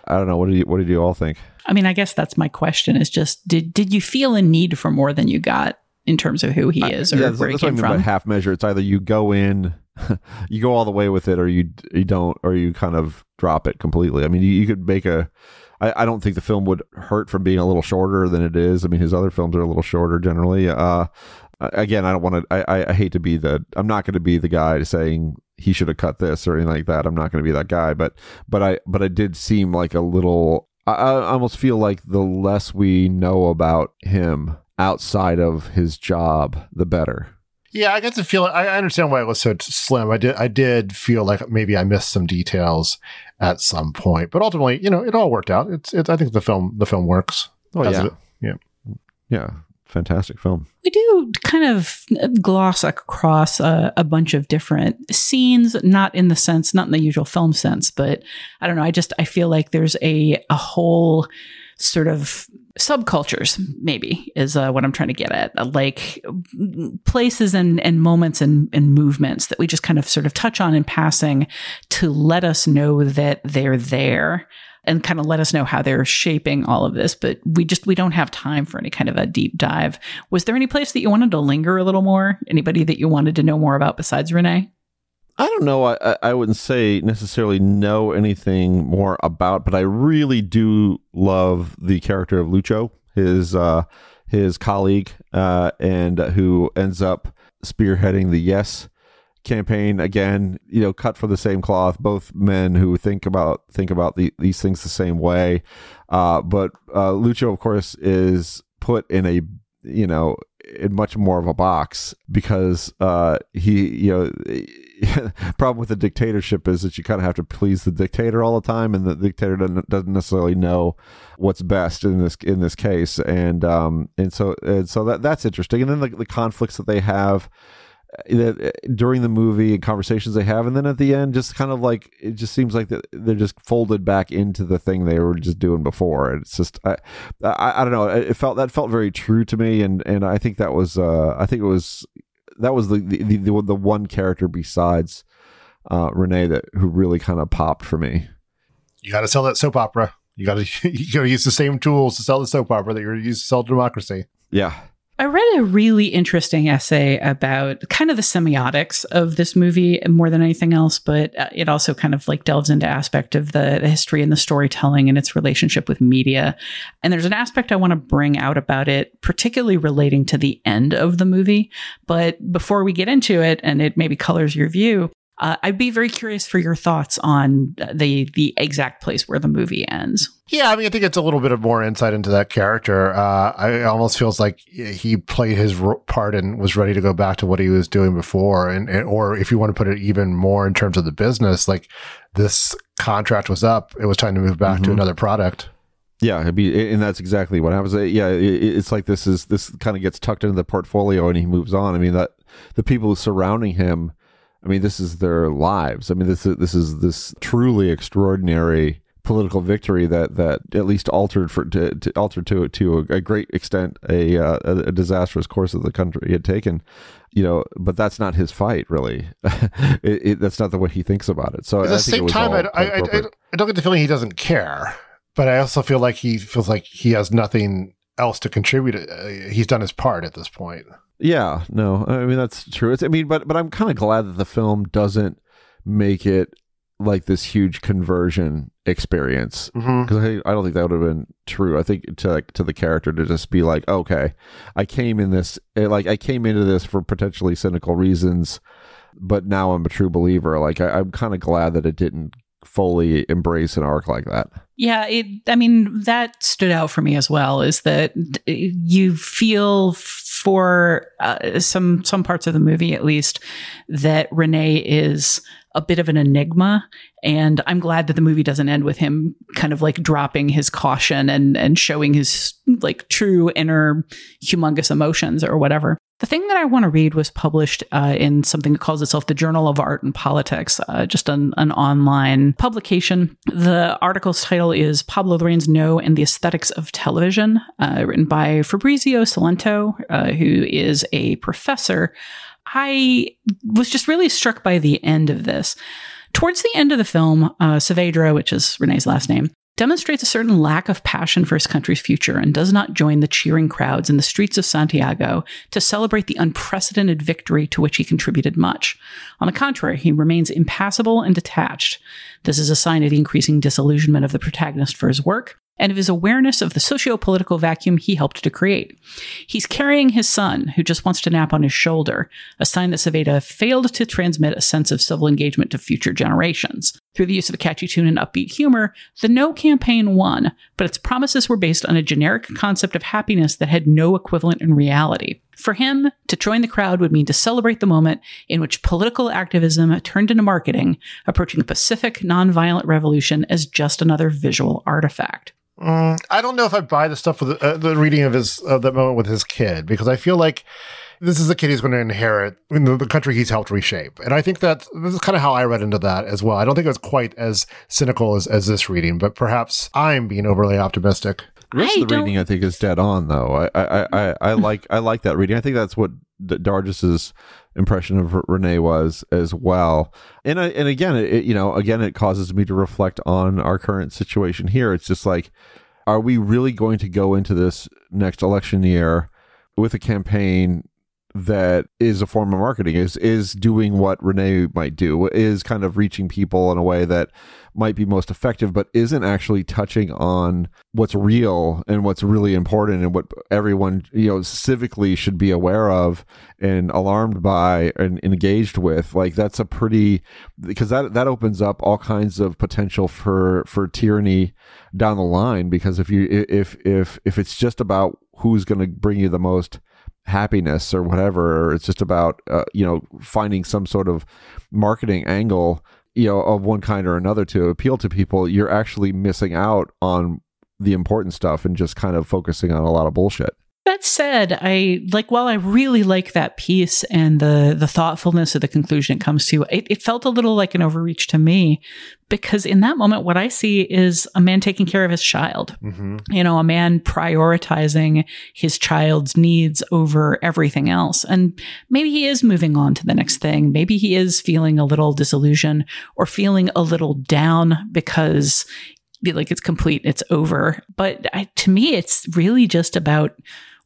E: I don't know. What did you what did you all think?
A: I mean, I guess that's my question. Is just did did you feel a need for more than you got? In terms of who he is or yeah, where he came from.
E: But half measure. It's either you go in, you go all the way with it, or you you don't, or you kind of drop it completely. I mean, you, you could make a. I, I don't think the film would hurt from being a little shorter than it is. I mean, his other films are a little shorter generally. Uh, again, I don't want to. I, I hate to be the. I'm not going to be the guy saying he should have cut this or anything like that. I'm not going to be that guy. But but I but I did seem like a little. I, I almost feel like the less we know about him outside of his job, the better.
F: Yeah, I get to feel. I understand why it was so slim. I did. I did feel like maybe I missed some details at some point, but ultimately, you know, it all worked out. It's. It's. I think the film. The film works.
E: Oh yeah.
F: It, yeah.
E: Yeah. Fantastic film.
A: We do kind of gloss across a, a bunch of different scenes, not in the sense, not in the usual film sense, but I don't know. I just I feel like there's a a whole sort of subcultures maybe is uh, what i'm trying to get at. Uh, like places and, and moments and, and movements that we just kind of sort of touch on in passing to let us know that they're there and kind of let us know how they're shaping all of this. But we just we don't have time for any kind of a deep dive. Was there any place that you wanted to linger a little more? Anybody that you wanted to know more about besides rene
E: I don't know. I, I wouldn't say necessarily know anything more about, but I really do love the character of Lucho, his uh, his colleague, uh, and who ends up spearheading the Yes campaign again. You know, cut from the same cloth. Both men who think about think about the, these things the same way. Uh, but uh, Lucho, of course, is put in a you know in much more of a box because uh, he you know problem with the dictatorship is that you kind of have to please the dictator all the time and the dictator doesn't, doesn't necessarily know what's best in this in this case. And um and so and so that that's interesting. And then the, the conflicts that they have uh, during the movie and conversations they have and then at the end just kind of like it just seems like they're just folded back into the thing they were just doing before. It's just I, I, I don't know. It felt that felt very true to me and and i think that was uh i think it was that was the the, the, the one character besides uh rene that who really kind of popped for me.
F: You got to sell that soap opera. You got to you got to use the same tools to sell the soap opera that you're used to sell democracy.
E: Yeah
A: I read a really interesting essay about kind of the semiotics of this movie more than anything else, but uh, it also kind of like delves into aspect of the, the history and the storytelling and its relationship with media. And there's an aspect I want to bring out about it, particularly relating to the end of the movie. But before we get into it, and it maybe colors your view, uh, I'd be very curious for your thoughts on the the exact place where the movie ends.
F: Yeah, I mean, I think it's a little bit of more insight into that character. Uh, I it almost feels like he played his part and was ready to go back to what he was doing before, and, and or if you want to put it even more in terms of the business, like this contract was up, it was time to move back mm-hmm. to another product.
E: Yeah, be, and that's exactly what happens. Yeah, it's like this is this kind of gets tucked into the portfolio, and he moves on. I mean that the people surrounding him I mean, this is their lives. I mean, this is this is this truly extraordinary political victory that that at least altered for to, to altered to to a, great extent a, uh, a a disastrous course of the country had taken. You know, but that's not his fight, really. it, it, that's not the way he thinks about it. So
F: At the same time, I, I, I. I don't get the feeling he doesn't care, but I also feel like he feels like he has nothing else to contribute. Uh, he's done his part at this point.
E: Yeah, no, I mean that's true. It's, I mean, but but I'm kind of glad that the film doesn't make it like this huge conversion experience because I, I don't think that would have been true. I think to like, to the character to just be like, okay, I came in this eh, like I came into this for potentially cynical reasons, but now I'm a true believer. Like I, I'm kind of glad that it didn't fully embrace an arc like that.
A: Yeah, it I mean that stood out for me as well is that you feel for uh, some some parts of the movie at least that Rene is a bit of an enigma and I'm glad that the movie doesn't end with him kind of like dropping his caution and and showing his like true inner humongous emotions or whatever. The thing that I want to read was published uh, in something that calls itself the Journal of Art and Politics, uh, just an, an online publication. The article's title is Pablo Larraín's No and the Aesthetics of Television, uh, written by Fabrizio Salento, uh, who is a professor. I was just really struck by the end of this. Towards the end of the film, uh, Saavedra, which is Rene's last name, demonstrates a certain lack of passion for his country's future and does not join the cheering crowds in the streets of Santiago to celebrate the unprecedented victory to which he contributed much. On the contrary, he remains impassible and detached. This is a sign of the increasing disillusionment of the protagonist for his work and of his awareness of the socio political vacuum he helped to create. He's carrying his son, who just wants to nap on his shoulder, a sign that Saavedra failed to transmit a sense of civil engagement to future generations. Through the use of a catchy tune and upbeat humor, the No campaign won, but its promises were based on a generic concept of happiness that had no equivalent in reality. For him, to join the crowd would mean to celebrate the moment in which political activism turned into marketing, approaching a pacific, nonviolent revolution as just another visual artifact.
F: Mm, I don't know if I buy the stuff with uh, the reading of his of that moment with his kid because I feel like this is a kid he's going to inherit in the, the country he's helped reshape, and I think that this is kind of how I read into that as well. I don't think it was quite as cynical as, as this reading, but perhaps I'm being overly optimistic.
E: The rest
A: I
E: of the
A: don't-
E: reading, I think, is dead on. Though I, I, I, I hmm. like, I like that reading. I think that's what Dargis's impression of Rene was as well. And I, and again, it, you know, again, it causes me to reflect on our current situation here. It's just like, are we really going to go into this next election year with a campaign that is a form of marketing is is doing what Rene might do is kind of reaching people in a way that might be most effective but isn't actually touching on what's real and what's really important and what everyone you know civically should be aware of and alarmed by and engaged with. Like that's a pretty because that that opens up all kinds of potential for for tyranny down the line because if you if if if it's just about who's going to bring you the most happiness or whatever. It's just about uh, you know finding some sort of marketing angle you know of one kind or another to appeal to people you're actually missing out on the important stuff and just kind of focusing on a lot of bullshit
A: That said, I like while I really like that piece and the the thoughtfulness of the conclusion it comes to, it, it felt a little like an overreach to me because in that moment, what I see is a man taking care of his child.
F: Mm-hmm.
A: You know, a man prioritizing his child's needs over everything else. And maybe he is moving on to the next thing. Maybe he is feeling a little disillusion or feeling a little down because like it's complete, it's over. But I, to me, it's really just about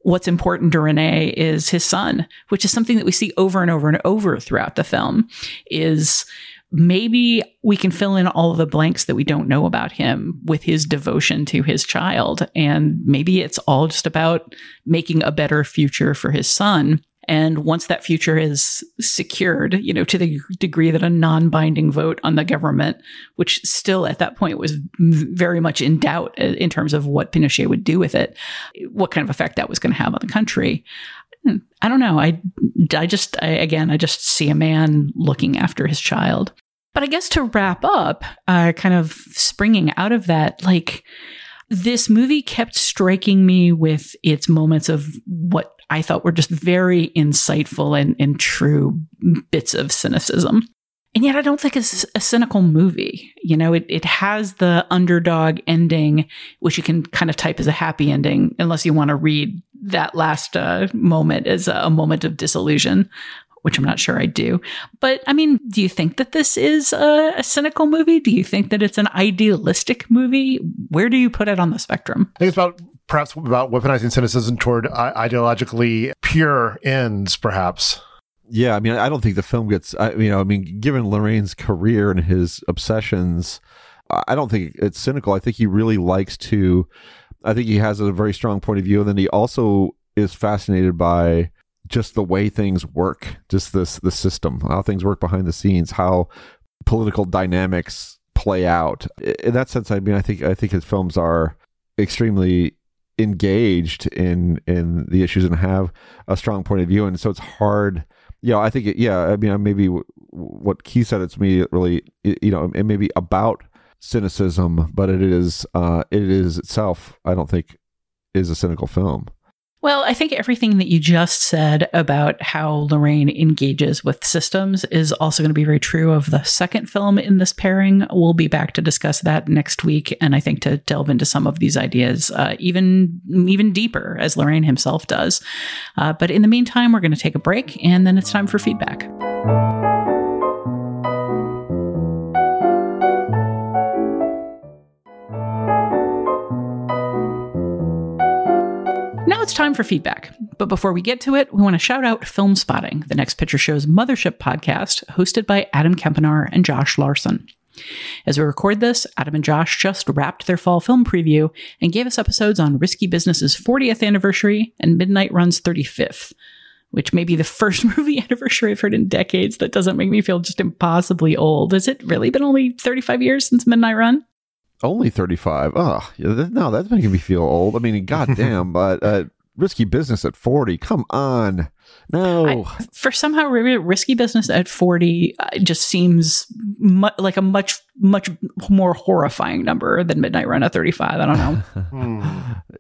A: what's important to Rene is his son, which is something that we see over and over and over throughout the film is maybe we can fill in all of the blanks that we don't know about him with his devotion to his child. And maybe it's all just about making a better future for his son. And once that future is secured, you know, to the degree that a non binding vote on the government, which still at that point was very much in doubt in terms of what Pinochet would do with it, what kind of effect that was going to have on the country. Hmm, I don't know. I, I just, I, again, I just see a man looking after his child. But I guess to wrap up, uh, kind of springing out of that, like, this movie kept striking me with its moments of what I thought were just very insightful and, and true bits of cynicism. And yet, I don't think it's a cynical movie. You know, it, it has the underdog ending, which you can kind of type as a happy ending, unless you want to read that last uh, moment as a moment of disillusion, which I'm not sure I do. But I mean, do you think that this is a, a cynical movie? Do you think that it's an idealistic movie? Where do you put it on the spectrum?
F: I think it's about perhaps about weaponizing cynicism toward ideologically pure ends, perhaps.
E: Yeah, I mean, I don't think the film gets. I, you know, I mean, given Larraín's career and his obsessions, I don't think it's cynical. I think he really likes to. I think he has a very strong point of view, and then he also is fascinated by just the way things work, just this the system, how things work behind the scenes, how political dynamics play out. In that sense, I mean, I think I think his films are extremely engaged in in the issues and have a strong point of view, and so it's hard you know I think it, yeah, I mean maybe what Keith said it's me really you know it may be about cynicism, but it is uh, it is itself I don't think is a cynical film.
A: Well, I think everything that you just said about how Larraín engages with systems is also going to be very true of the second film in this pairing. We'll be back to discuss that next week, and I think to delve into some of these ideas uh, even even deeper, as Larraín himself does. Uh, but in the meantime, we're going to take a break, and then it's time for feedback. It's time for feedback. But before we get to it, we want to shout out Filmspotting, the Next Picture Show's mothership podcast, hosted by Adam Kempenaar and Josh Larsen. As we record this, Adam and Josh just wrapped their fall film preview and gave us episodes on Risky Business's 40th anniversary and Midnight Run's 35th, which may be the first movie anniversary I've heard in decades that doesn't make me feel just impossibly old. Has it really been only 35 years since Midnight Run?
E: Only 35. Oh, no, that's making me feel old. I mean, goddamn, but uh, risky business at 40 come on no
A: I, for somehow risky business at 40 uh, just seems mu- like a much much more horrifying number than midnight run at 35 i don't know
E: hmm.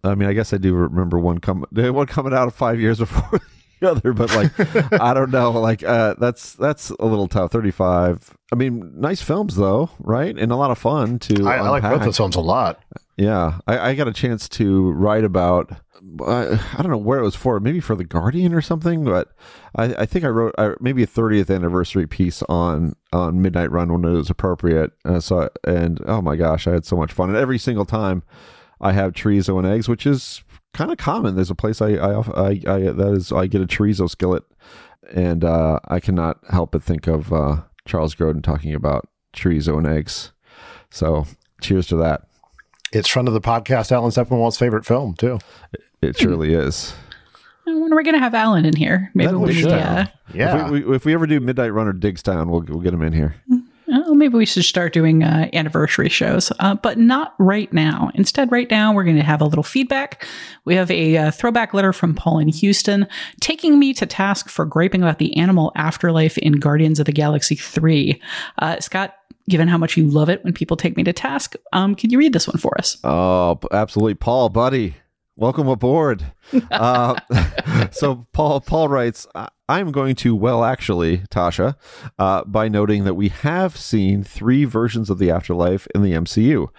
E: i mean i guess i do remember one come one coming out of five years before the other but like i don't know like uh, that's that's a little tough 35 i mean nice films though right and a lot of fun to
F: i, I like both those films a lot
E: yeah I, I got a chance to write about I, I don't know where it was for, maybe for the Guardian or something. But I, I think I wrote uh, maybe a 30th anniversary piece on on Midnight Run when it was appropriate. Uh, so and oh my gosh, I had so much fun. And every single time I have chorizo and eggs, which is kind of common. There's a place I I, I, I that is I get a chorizo skillet, and uh, I cannot help but think of uh, Charles Grodin talking about chorizo and eggs. So cheers to that.
F: It's front of the podcast, Alan Sepinwall's favorite film too.
E: It surely is.
A: When are we going to have Alan in here?
E: Maybe we should. Yeah. yeah. If we, we, if we, ever do Midnight Runner Diggstown, we'll, we'll get him in here.
A: Well, maybe we should start doing uh, anniversary shows, uh, but not right now. Instead, right now, we're going to have a little feedback. We have a uh, throwback letter from Paul in Houston taking me to task for griping about the animal afterlife in Guardians of the Galaxy 3. Uh, Scott, given how much you love it when people take me to task, um, can you read this one for us?
E: Oh, absolutely. Paul, buddy. Welcome aboard. uh, so Paul Paul writes, I'm going to well actually Tasha uh, by noting that we have seen three versions of the afterlife in the MCU: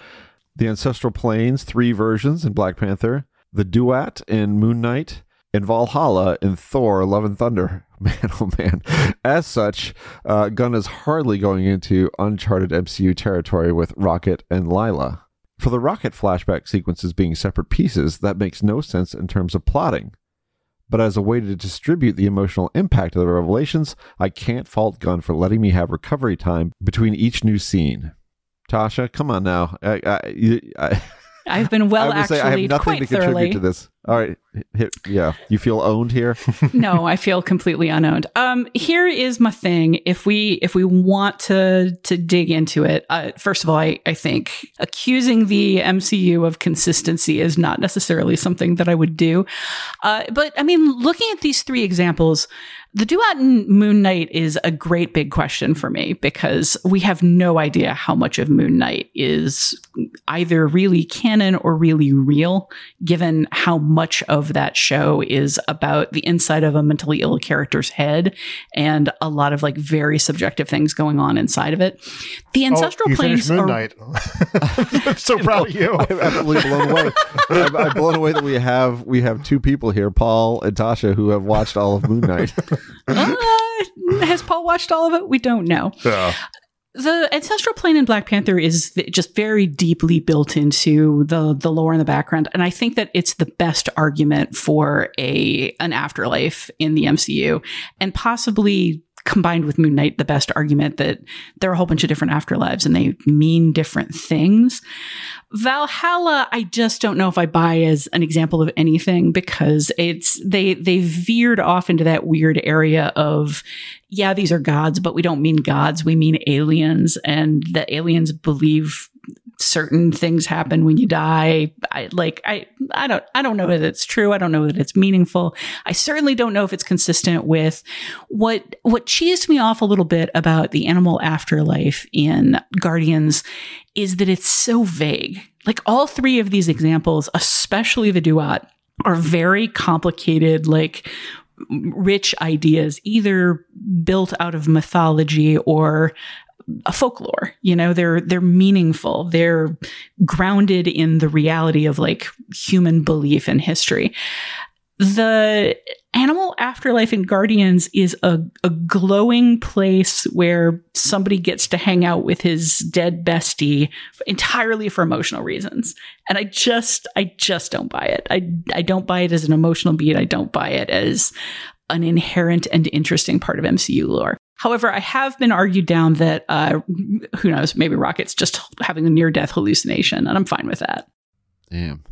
E: the ancestral planes, three versions in Black Panther, the duat in Moon Knight, and Valhalla in Thor: Love and Thunder. Man, oh man! As such, uh, Gunn is hardly going into uncharted MCU territory with Rocket and Lylla. For the rocket flashback sequences being separate pieces, that makes no sense in terms of plotting. But as a way to distribute the emotional impact of the revelations, I can't fault Gunn for letting me have recovery time between each new scene. Tasha, come on now. I, I, I,
A: I've been well I actually
E: say I have nothing
A: quite
E: to contribute
A: thoroughly.
E: to this. All right, yeah, you feel owned here.
A: no, I feel completely unowned. Um, here is my thing. If we if we want to to dig into it, uh, first of all, I I think accusing the MCU of consistency is not necessarily something that I would do. Uh, but I mean, looking at these three examples, the duat in Moon Knight is a great big question for me because we have no idea how much of Moon Knight is either really canon or really real, given how much of that show is about the inside of a mentally ill character's head and a lot of like very subjective things going on inside of it. The ancestral
F: oh, you
A: planes
F: Moon
A: are
F: Knight. I'm so proud of you.
E: I'm absolutely blown away. I'm, I'm blown away that we have we have two people here, Paul and Tasha, who have watched all of Moon Knight.
A: Uh, has Paul watched all of it? We don't know.
F: Yeah.
A: The ancestral plane in Black Panther is just very deeply built into the the lore in the background, and I think that it's the best argument for a an afterlife in the MCU, and possibly combined with Moon Knight, the best argument that there are a whole bunch of different afterlives and they mean different things. Valhalla, I just don't know if I buy as an example of anything because it's they they veered off into that weird area of yeah, these are gods, but we don't mean gods, we mean aliens, and the aliens believe certain things happen when you die. I like I I don't I don't know that it's true. I don't know that it's meaningful. I certainly don't know if it's consistent with what what cheesed me off a little bit about the animal afterlife in Guardians is that it's so vague. Like all three of these examples, especially the duat, are very complicated like rich ideas either built out of mythology or a folklore you know they're they're meaningful. They're grounded in the reality of like human belief and history. The animal afterlife in guardians is a, a glowing place where somebody gets to hang out with his dead bestie entirely for emotional reasons. And i just i just don't buy it. I i don't buy it as an emotional beat. I don't buy it as an inherent and interesting part of mcu lore However, I have been argued down that uh, who knows, maybe Rocket's just having a near death hallucination, and I'm fine with that.
E: Damn.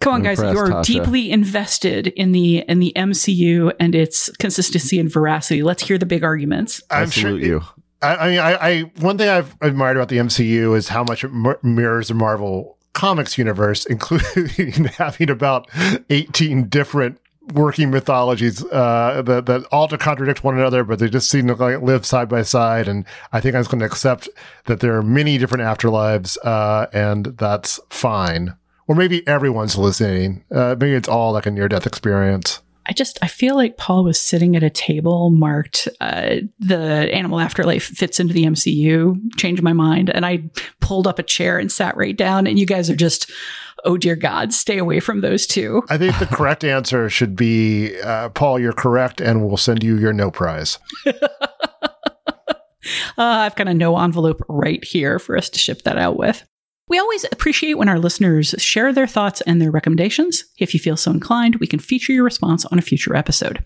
A: Come on,
E: I'm
A: guys! You're
E: Tasha.
A: deeply invested in the in the MCU and its consistency and veracity. Let's hear the big arguments.
F: I'm
E: I
F: sure
E: salute you.
F: I, I mean, I, I one thing I've admired about the MCU is how much it mir- mirrors the Marvel comics universe, including having about 18 different working mythologies uh, that that all to contradict one another, but they just seem to like live side by side. And I think I'm just going to accept that there are many different afterlives, uh, and that's fine. Or maybe everyone's hallucinating. Uh, maybe it's all like a near death experience.
A: I just I feel like Paul was sitting at a table marked uh, the animal afterlife fits into the MCU. Changed my mind, and I pulled up a chair and sat right down. And you guys are just, oh dear God, stay away from those two.
F: I think the correct answer should be, uh, Paul, you're correct, and we'll send you your no prize.
A: Uh, I've got a no envelope right here for us to ship that out with. We always appreciate when our listeners share their thoughts and their recommendations. If you feel so inclined, we can feature your response on a future episode.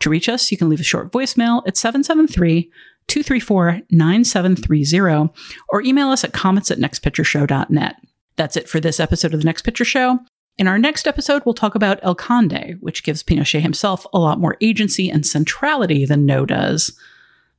A: To reach us, you can leave a short voicemail at 773 234 9730 or email us at comments at nextpictureshow.net. That's it for this episode of The Next Picture Show. In our next episode, we'll talk about El Conde, which gives Pinochet himself a lot more agency and centrality than No does.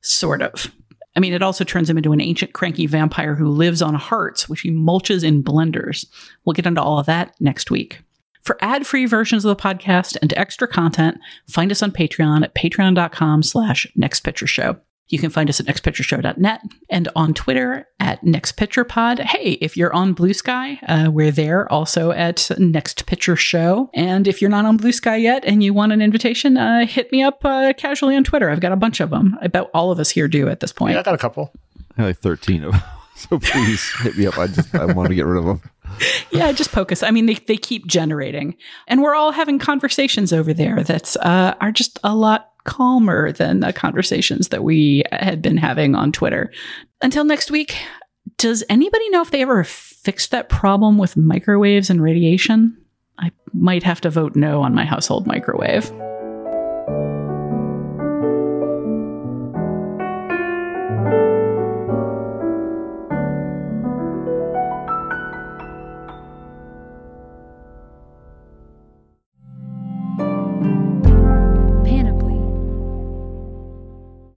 A: Sort of. I mean, it also turns him into an ancient cranky vampire who lives on hearts, which he mulches in blenders. We'll get into all of that next week. For ad-free versions of the podcast and extra content, find us on Patreon at patreon.com slash nextpictureshow. You can find us at nextpictureshow.net and on Twitter at nextpicturepod. Hey, if you're on Bluesky, uh, we're there also at Next Picture Show. And if you're not on Bluesky yet and you want an invitation, uh, hit me up uh, casually on Twitter. I've got a bunch of them. I bet all of us here do at this point.
F: Yeah, I got a couple.
E: I have like 13 of them. So please hit me up. I just I want to get rid of them.
A: yeah, just poke us. I mean, they, they keep generating. And we're all having conversations over there that uh, are just a lot calmer than the conversations that we had been having on Twitter. Until next week, does anybody know if they ever fixed that problem with microwaves and radiation? I might have to vote no on my household microwave.